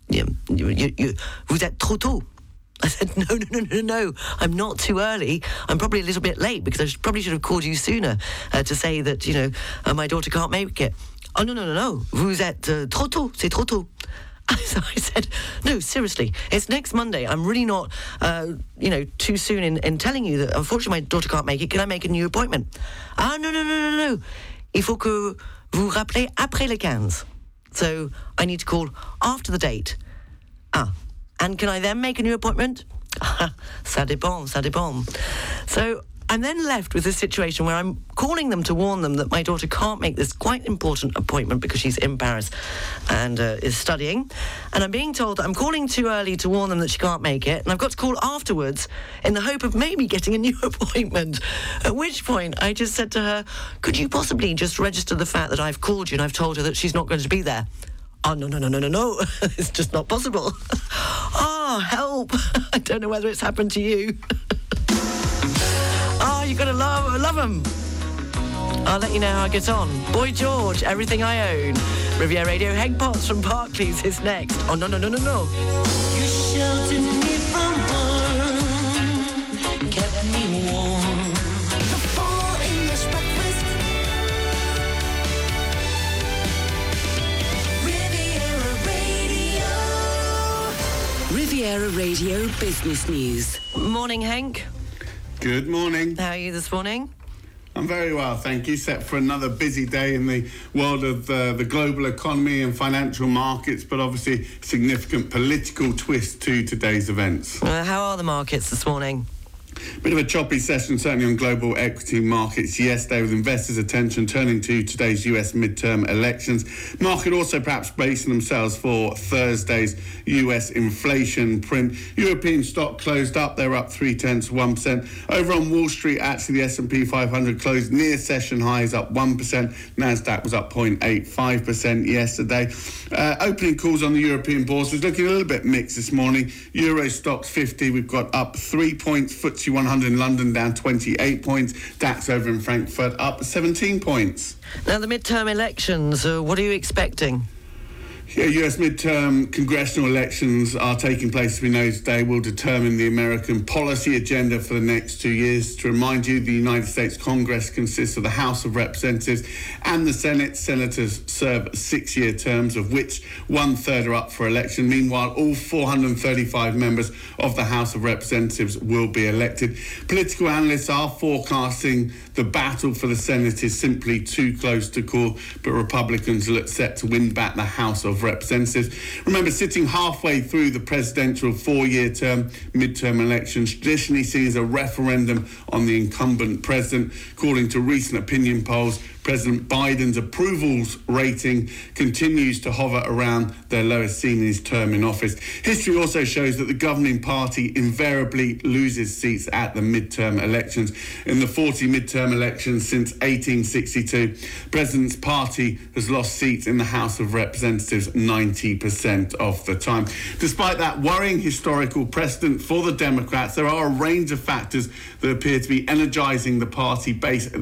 You, you, you, vous êtes trop tôt. *laughs* I said, no, no, no, no, no. I'm not too early. I'm probably a little bit late because I should, probably should have called you sooner uh, to say that, you know, uh, my daughter can't make it. Oh, no, no, no, no. Vous êtes uh, trop tôt. C'est trop tôt. *laughs* So I said, no, seriously, it's next Monday. I'm really not, uh, you know, too soon in, in telling you that unfortunately my daughter can't make it. Can I make a new appointment? Ah, no, no, no, no, no. Il faut que vous rappelez après le 15. So I need to call after the date. Ah, and can I then make a new appointment? *laughs* ça dépend, ça dépend. So I'm then left with a situation where I'm calling them to warn them that my daughter can't make this quite important appointment because she's in Paris and uh, is studying. And I'm being told that I'm calling too early to warn them that she can't make it. And I've got to call afterwards in the hope of maybe getting a *laughs* new appointment. At which point I just said to her, Could you possibly just register the fact that I've called you and I've told her that she's not going to be there? Oh, no, no, no, no, no, no. *laughs* it's just not possible. oh, *laughs* help. I don't know whether it's happened to you. You got to love, love them. I'll let you know how I get on. Boy George, everything I own. Riviera Radio, Hank Potts from Barclays is next. Oh, no, no, no, no, no. You sheltered me from harm, kept me warm. The full English breakfast. Riviera Radio. Riviera Radio Business News. Morning, Hank. Good morning. How are you this morning? I'm very well, thank you. Set for another busy day in the world of uh, the global economy and financial markets, but obviously significant political twist to today's events. Uh, how are the markets this morning? Bit of a choppy session, certainly on global equity markets yesterday, with investors' attention turning to today's US midterm elections. Market also perhaps bracing themselves for Thursday's US inflation print. European stock closed up; they're up three tenths, one percent. Over on Wall Street, actually, the S&P 500 closed near session highs, up one percent. Nasdaq was up 0.85 percent yesterday. Uh, opening calls on the European bourses looking a little bit mixed this morning. Euro Stoxx 50, we've got up three points. FTSE 100 in London down 28 points. DAX over in Frankfurt up 17 points. Now, the midterm elections, uh, what are you expecting? Yeah, US midterm congressional elections are taking place, as we know today, will determine the American policy agenda for the next two years. To remind you, the United States Congress consists of the House of Representatives and the Senate. Senators serve six year terms, of which one third are up for election. Meanwhile, all 435 members of the House of Representatives will be elected. Political analysts are forecasting the battle for the Senate is simply too close to call, but Republicans look set to win back the House of Representatives. Remember, sitting halfway through the presidential four year term, midterm elections traditionally seen as a referendum on the incumbent president, according to recent opinion polls. President Biden's approvals rating continues to hover around their lowest seen in his term in office. History also shows that the governing party invariably loses seats at the midterm elections. In the 40 midterm elections since 1862, President's party has lost seats in the House of Representatives 90% of the time. Despite that worrying historical precedent for the Democrats, there are a range of factors that appear to be energizing the party base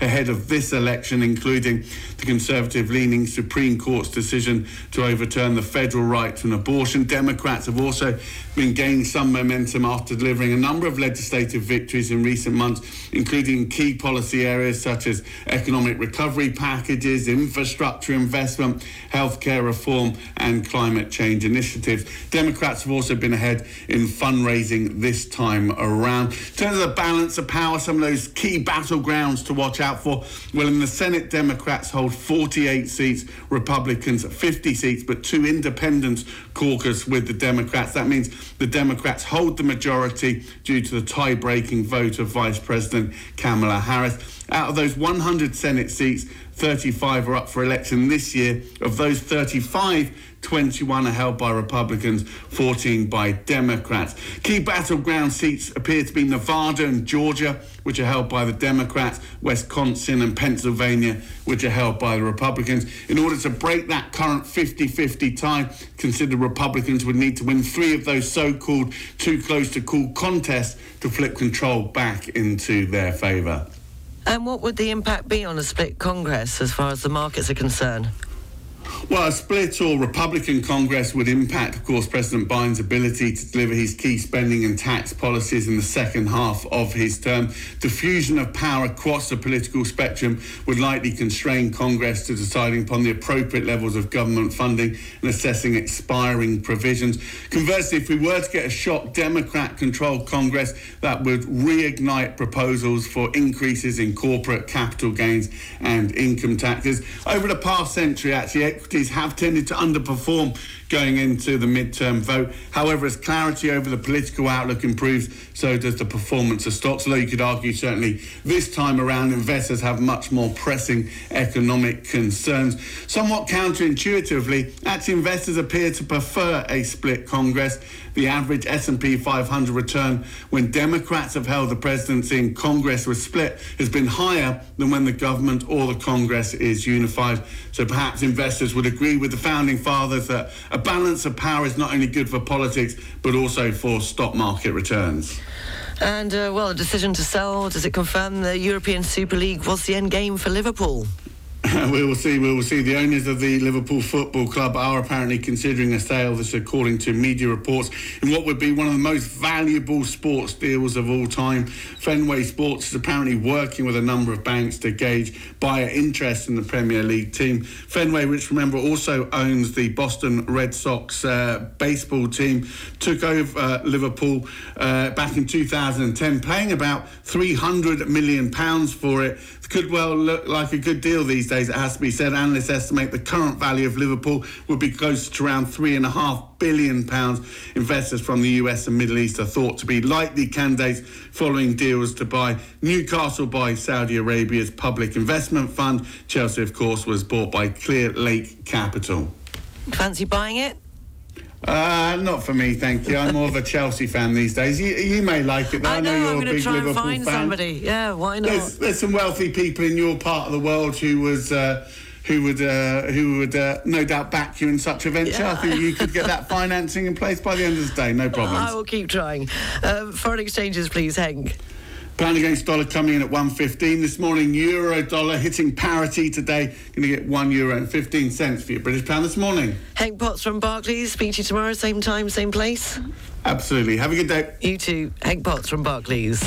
ahead of this election including the Conservative leaning Supreme Court's decision to overturn the federal right to an abortion. Democrats have also been gaining some momentum after delivering a number of legislative victories in recent months, including key policy areas such as economic recovery packages, infrastructure investment, healthcare reform, and climate change initiatives. Democrats have also been ahead in fundraising this time around. In terms of the balance of power, some of those key battlegrounds to watch out for. Well, in the Senate, Democrats hold 48 seats, Republicans 50 seats, but two independents caucus with the Democrats. That means the Democrats hold the majority due to the tie breaking vote of Vice President Kamala Harris. Out of those 100 Senate seats, 35 are up for election this year. Of those 35, 21 are held by Republicans, 14 by Democrats. Key battleground seats appear to be Nevada and Georgia, which are held by the Democrats, Wisconsin and Pennsylvania, which are held by the Republicans. In order to break that current 50 50 tie, consider Republicans would need to win three of those so called too close to call contests to flip control back into their favour. And what would the impact be on a split Congress as far as the markets are concerned? Well, a split or Republican Congress would impact, of course, President Biden's ability to deliver his key spending and tax policies in the second half of his term. Diffusion of power across the political spectrum would likely constrain Congress to deciding upon the appropriate levels of government funding and assessing expiring provisions. Conversely, if we were to get a shock Democrat controlled Congress, that would reignite proposals for increases in corporate capital gains and income taxes. Over the past century, actually, equities have tended to underperform going into the midterm vote. However, as clarity over the political outlook improves, so does the performance of stocks. Although you could argue certainly this time around, investors have much more pressing economic concerns. Somewhat counterintuitively, actually investors appear to prefer a split Congress. The average S&P 500 return when Democrats have held the presidency and Congress was split has been higher than when the government or the Congress is unified. So perhaps investors would agree with the founding fathers that a balance of power is not only good for politics but also for stock market returns. And, uh, well, a decision to sell, does it confirm the European Super League was the end game for Liverpool? *coughs* we will see. We will see. The owners of the Liverpool Football Club are apparently considering a sale. This, according to media reports, in what would be one of the most valuable sports deals of all time. Fenway Sports is apparently working with a number of banks to gauge buyer interest in the Premier League team. Fenway, which remember also owns the Boston Red Sox uh, baseball team, took over uh, Liverpool uh, back in 2010, paying about 300 million pounds for it could well look like a good deal these days, it has to be said. Analysts estimate the current value of Liverpool would be close to around three and a half billion pounds. Investors from the US and Middle East are thought to be likely candidates following deals to buy Newcastle by Saudi Arabia's public investment fund. Chelsea, of course, was bought by Clearlake Capital. Fancy buying it? Uh, not for me, thank you. I'm more of a Chelsea fan these days. You, you may like it, though. I I know, know, I'm you're a going to big try and Liverpool find fan. somebody. Yeah, why not? There's, there's some wealthy people in your part of the world who was. Uh, who would uh, who would uh, no doubt back you in such a venture? I think you could get that financing in place by the end of the day, no problem. *laughs* I will keep trying. Um, foreign exchanges, please, Henk. Pound against dollar coming in at 115 this morning. Euro dollar hitting parity today. Going to get one euro and 15 cents for your British pound this morning. Hank Potts from Barclays. Speak to you tomorrow, same time, same place. Absolutely. Have a good day. You too. Hank Potts from Barclays.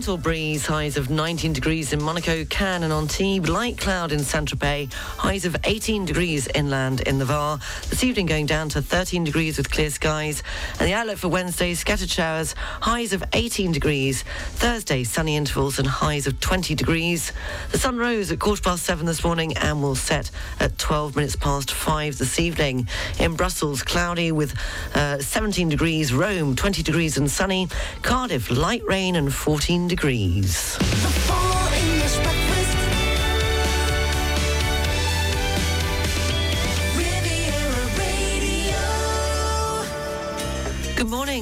Gentle breeze, highs of 19 degrees in Monaco, Cannes and Antibes, light cloud in Saint-Tropez, highs of 18 degrees inland in the Var. This evening going down to 13 degrees with clear skies. And the outlook for Wednesday, scattered showers, highs of 18 degrees. Thursday, sunny intervals and highs of 20 degrees. The sun rose at quarter past seven this morning and will set at 12 minutes past five this evening. In Brussels, cloudy with uh, 17 degrees. Rome, 20 degrees and sunny. Cardiff, light rain and 14 degrees.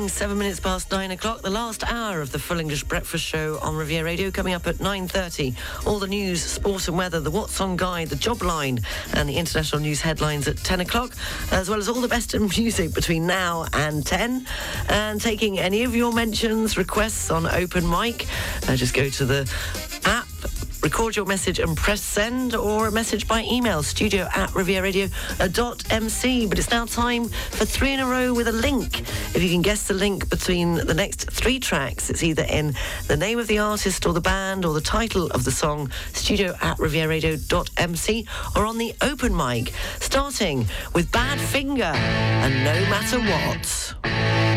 Seven minutes past nine o'clock, the last hour of the Full English Breakfast Show on Riviera Radio, coming up at 9.30. All the news, sport and weather, the What's On Guide, the Job Line, and the international news headlines at 10 o'clock, as well as all the best in *laughs* music between now and 10. And taking any of your mentions, requests on open mic, uh, just go to the app record your message and press send or a message by email studio at rivieradio.mc but it's now time for three in a row with a link. If you can guess the link between the next three tracks it's either in the name of the artist or the band or the title of the song studio at rivieradio.mc or on the open mic starting with Badfinger and no matter what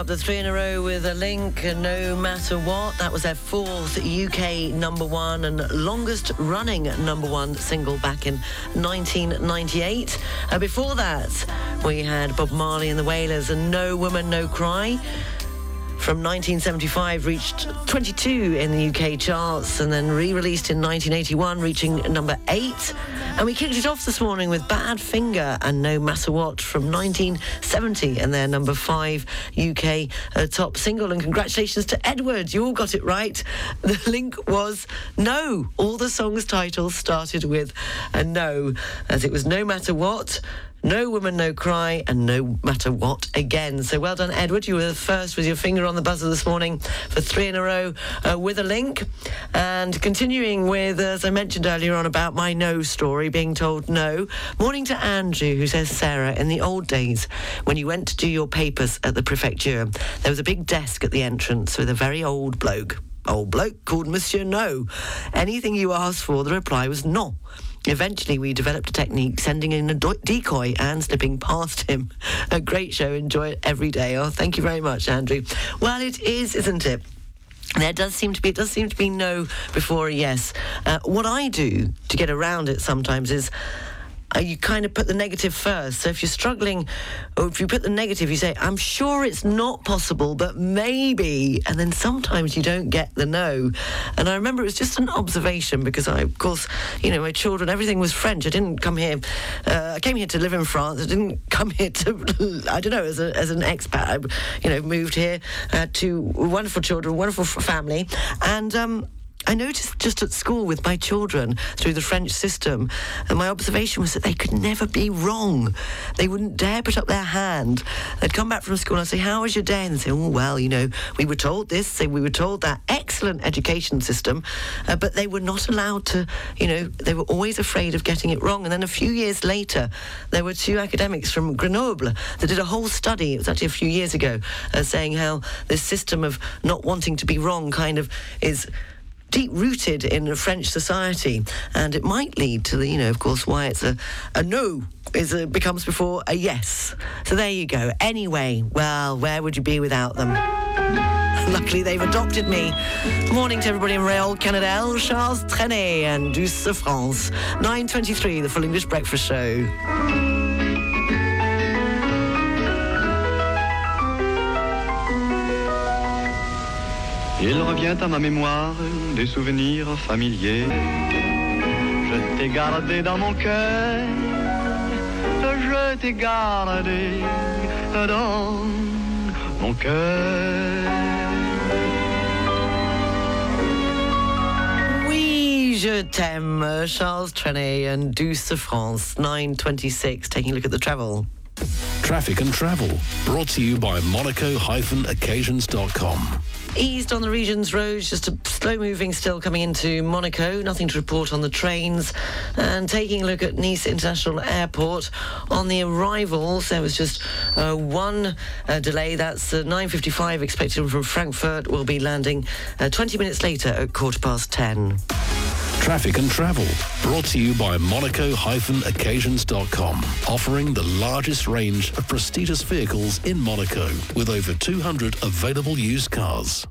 up the three in a row with a link, no matter what. That was their fourth UK number one and longest running number one single back in 1998. Uh, before that, we had Bob Marley and the Wailers and No Woman, No Cry. From 1975, reached 22 in the UK charts and then re released in 1981, reaching number eight. And we kicked it off this morning with Badfinger and No Matter What from 1970 and their number five UK uh, top single. And congratulations to Edward, you all got it right. *laughs* The link was No. All the songs' titles started with a no, as it was No Matter What. No woman, no cry, and no matter what again. So well done, Edward. You were the first with your finger on the buzzer this morning for three in a row uh, with a link. And continuing with, as I mentioned earlier on about my no story, being told no. Morning to Andrew, who says, Sarah, in the old days, when you went to do your papers at the prefecture, there was a big desk at the entrance with a very old bloke. Old bloke called Monsieur No. Anything you asked for, the reply was no. Eventually, we developed a technique sending in a decoy and slipping past him. A great show. Enjoy it every day. Oh, thank you very much, Andrew. Well, it is, isn't it? There does seem to be it does seem to be no before a yes. Uh, what I do to get around it sometimes is uh, you kind of put the negative first. So if you're struggling, or if you put the negative, you say, I'm sure it's not possible, but maybe. And then sometimes you don't get the no. And I remember it was just an observation because I, of course, you know, my children, everything was French. I didn't come here, uh, I came here to live in France. I didn't *laughs* come here to, I don't know, as, a, as an expat. I, you know, moved here uh, to wonderful children, wonderful family. And, um, I noticed just at school with my children through the French system, and my observation was that they could never be wrong. They wouldn't dare put up their hand. They'd come back from school and I'd say, How was your day? And they'd say, Oh, well, you know, we were told this, say, we were told that. Excellent education system, uh, but they were not allowed to, you know, they were always afraid of getting it wrong. And then a few years later, there were two academics from Grenoble that did a whole study, it was actually a few years ago, uh, saying how this system of not wanting to be wrong kind of is deep rooted in French society, and it might lead to the, you know, of course, why it's a, a no is a, becomes before a yes. So there you go. Anyway, well, where would you be without them? *laughs* Luckily, they've adopted me. Morning to everybody in Real Canada, Charles Trenet and Douce France. 9.23, the Full English Breakfast Show. Il revient à ma mémoire des souvenirs familiers. Je t'ai gardé dans mon cœur, je t'ai gardé dans mon cœur. Oui, je t'aime, Charles Trenet and Douce France. 9.26, taking a look at the travel. Traffic and travel, brought to you by monaco-occasions.com. Eased on the region's roads, just a slow moving still coming into Monaco. Nothing to report on the trains. And taking a look at Nice International Airport. On the arrivals, there was just uh, one uh, delay. That's uh, 9.55 expected from Frankfurt. Will be landing uh, 20 minutes later at quarter past 10. Traffic and travel, brought to you by monaco-occasions.com, offering the largest range of prestigious vehicles in Monaco, with over 200 available used cars.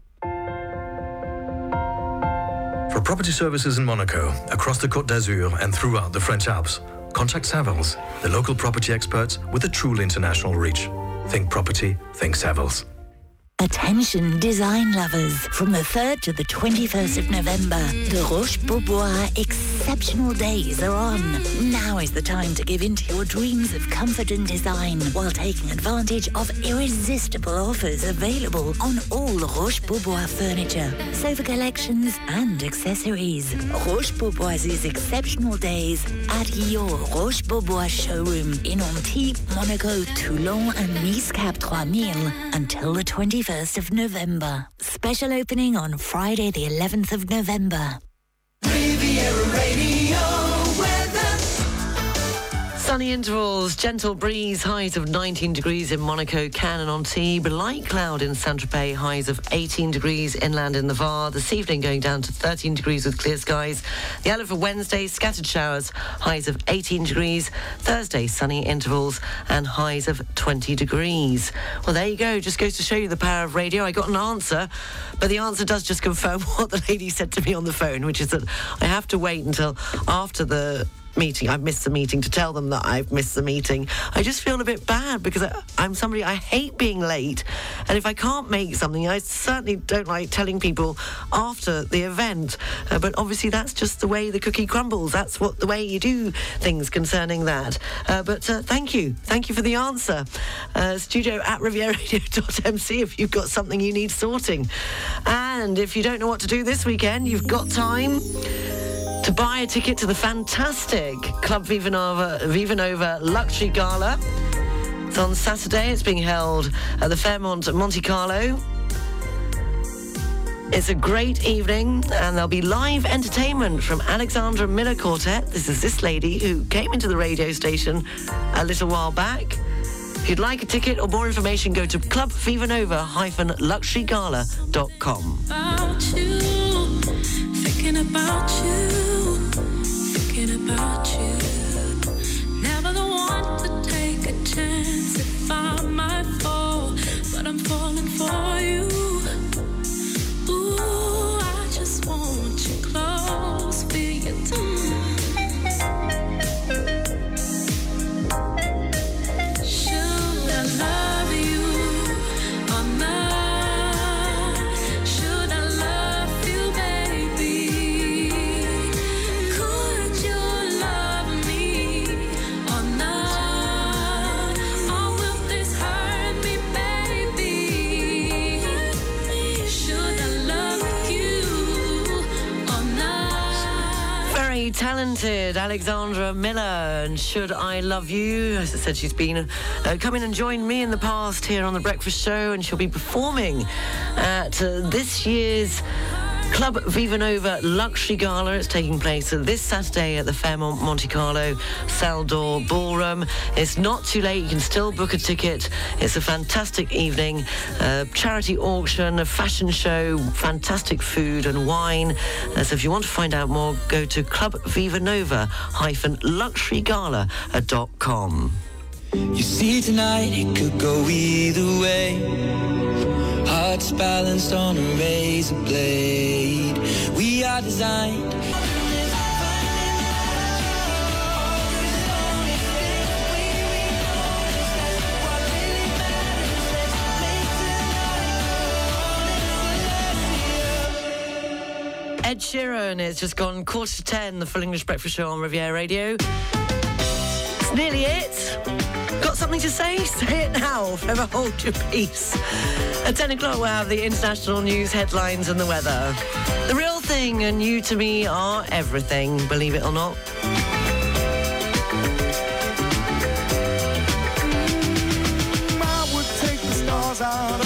For property services in Monaco, across the Côte d'Azur and throughout the French Alps, contact Savills, the local property experts with a truly international reach. Think property, think Savills. Attention design lovers. From the 3rd to the 21st of November, the Roche Bobois exceptional days are on. Now is the time to give in to your dreams of comfort and design while taking advantage of irresistible offers available on all Roche Bobois furniture, sofa collections, and accessories. Roche Bobois' exceptional days at your Roche Bobois showroom in Antibes, Monaco, Toulon, and Nice Cap 3000 until the 21st of November. Special opening on Friday, the 11th of November. Sunny intervals, gentle breeze, highs of 19 degrees in Monaco, Cannes and Antibes, light cloud in Saint-Tropez, highs of 18 degrees inland in the Var. This evening going down to 13 degrees with clear skies. The outlook for Wednesday, scattered showers, highs of 18 degrees. Thursday, sunny intervals and highs of 20 degrees. Well, there you go. Just goes to show you the power of radio. I got an answer, but the answer does just confirm *laughs* what the lady said to me on the phone, which is that I have to wait until after the meeting. I've missed the meeting to tell them that I've missed the meeting. I just feel a bit bad because I, I'm somebody I hate being late, and if I can't make something, I certainly don't like telling people after the event. Uh, but obviously, that's just the way the cookie crumbles. That's what the way you do things concerning that. Uh, but uh, thank you, thank you for the answer. Uh, studio at rivieraradio.mc if you've got something you need sorting, and if you don't know what to do this weekend, you've got time to buy a ticket to the fantastic Club Viva Nova, Viva Nova Luxury Gala. It's on Saturday. It's being held at the Fairmont Monte Carlo. It's a great evening, and there'll be live entertainment from Alexandra Miller Quartet. This is this lady who came into the radio station a little while back. If you'd like a ticket or more information, go to clubvivanova-luxurygala.com. about you, thinking about you, thinking about you. Never the one to take a chance if I might fall, but I'm falling for you. Talented Alexandra Miller, and Should I Love You? As I said, she's been uh, come in and joined me in the past here on The Breakfast Show, and she'll be performing at uh, this year's Club Viva Nova Luxury Gala. It's taking place this Saturday at the Fairmont Monte Carlo Saldor Ballroom. It's not too late. You can still book a ticket. It's a fantastic evening. Uh, charity auction, a fashion show, fantastic food and wine. Uh, so if you want to find out more, go to clubvivanova-luxurygala.com. You see tonight it could go either way. Hearts balanced on a razor blade. We are designed. Ed Sheeran, it's just gone quarter to ten, the full English breakfast show on Riviera Radio. It's nearly it. Got something to say? *laughs* Say it now. Forever hold your peace. At 10 o'clock, we'll have the international news headlines and the weather. The real thing and you to me are everything, believe it or not. I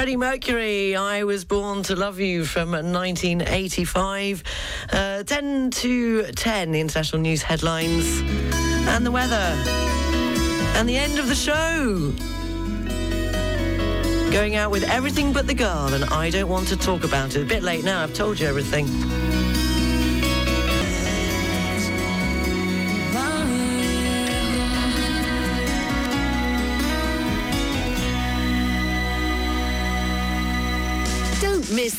Freddie Mercury, I Was Born to Love You from 1985. Uh, 10 to 10, the international news headlines and the weather. And the end of the show. Going out with everything but the girl, and I don't want to talk about it. A bit late now, I've told you everything.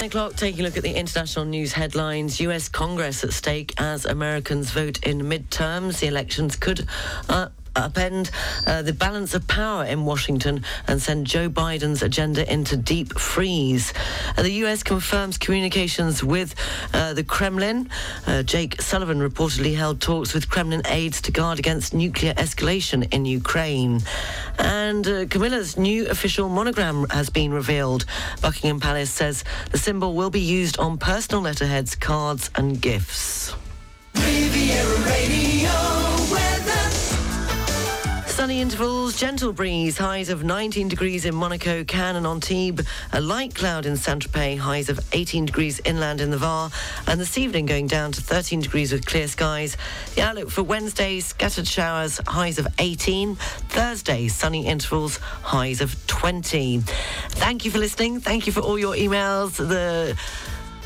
10 o'clock, taking a look at the international news headlines. US Congress at stake as Americans vote in midterms. The elections could uh, upend uh, the balance of power in Washington and send Joe Biden's agenda into deep freeze. Uh, the US confirms communications with uh, the Kremlin. Uh, Jake Sullivan reportedly held talks with Kremlin aides to guard against nuclear escalation in Ukraine. And uh, Camilla's new official monogram has been revealed. Buckingham Palace says the symbol will be used on personal letterheads, cards, and gifts. Sunny intervals, gentle breeze, highs of 19 degrees in Monaco, Cannes and Antibes, a light cloud in Saint-Tropez, highs of 18 degrees inland in the Var, and this evening going down to 13 degrees with clear skies. The outlook for Wednesday, scattered showers, highs of 18. Thursday, sunny intervals, highs of 20. Thank you for listening. Thank you for all your emails. The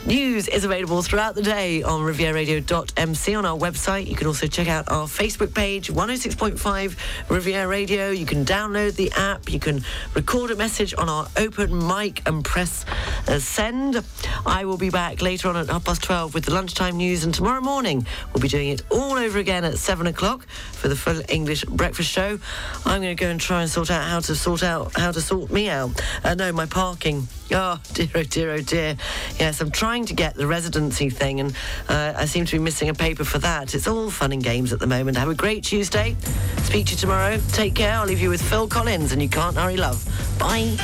News is available throughout the day on rivieraradio.mc on our website. You can also check out our Facebook page, 106.5 Riviera Radio. You can download the app. You can record a message on our open mic and press uh, send. I will be back later on at half past 12 with the lunchtime news, and tomorrow morning we'll be doing it all over again at 7 o'clock for the full English breakfast show. I'm going to go and try and sort out how to sort out how to sort me out. Uh, no, my parking. Oh, *laughs* dear, oh, dear, oh, dear. Yes, I'm trying to get the residency thing, and uh, I seem to be missing a paper for that. It's all fun and games at the moment. Have a great Tuesday. Speak to you tomorrow. Take care. I'll leave you with Phil Collins and You Can't Hurry Love. Bye.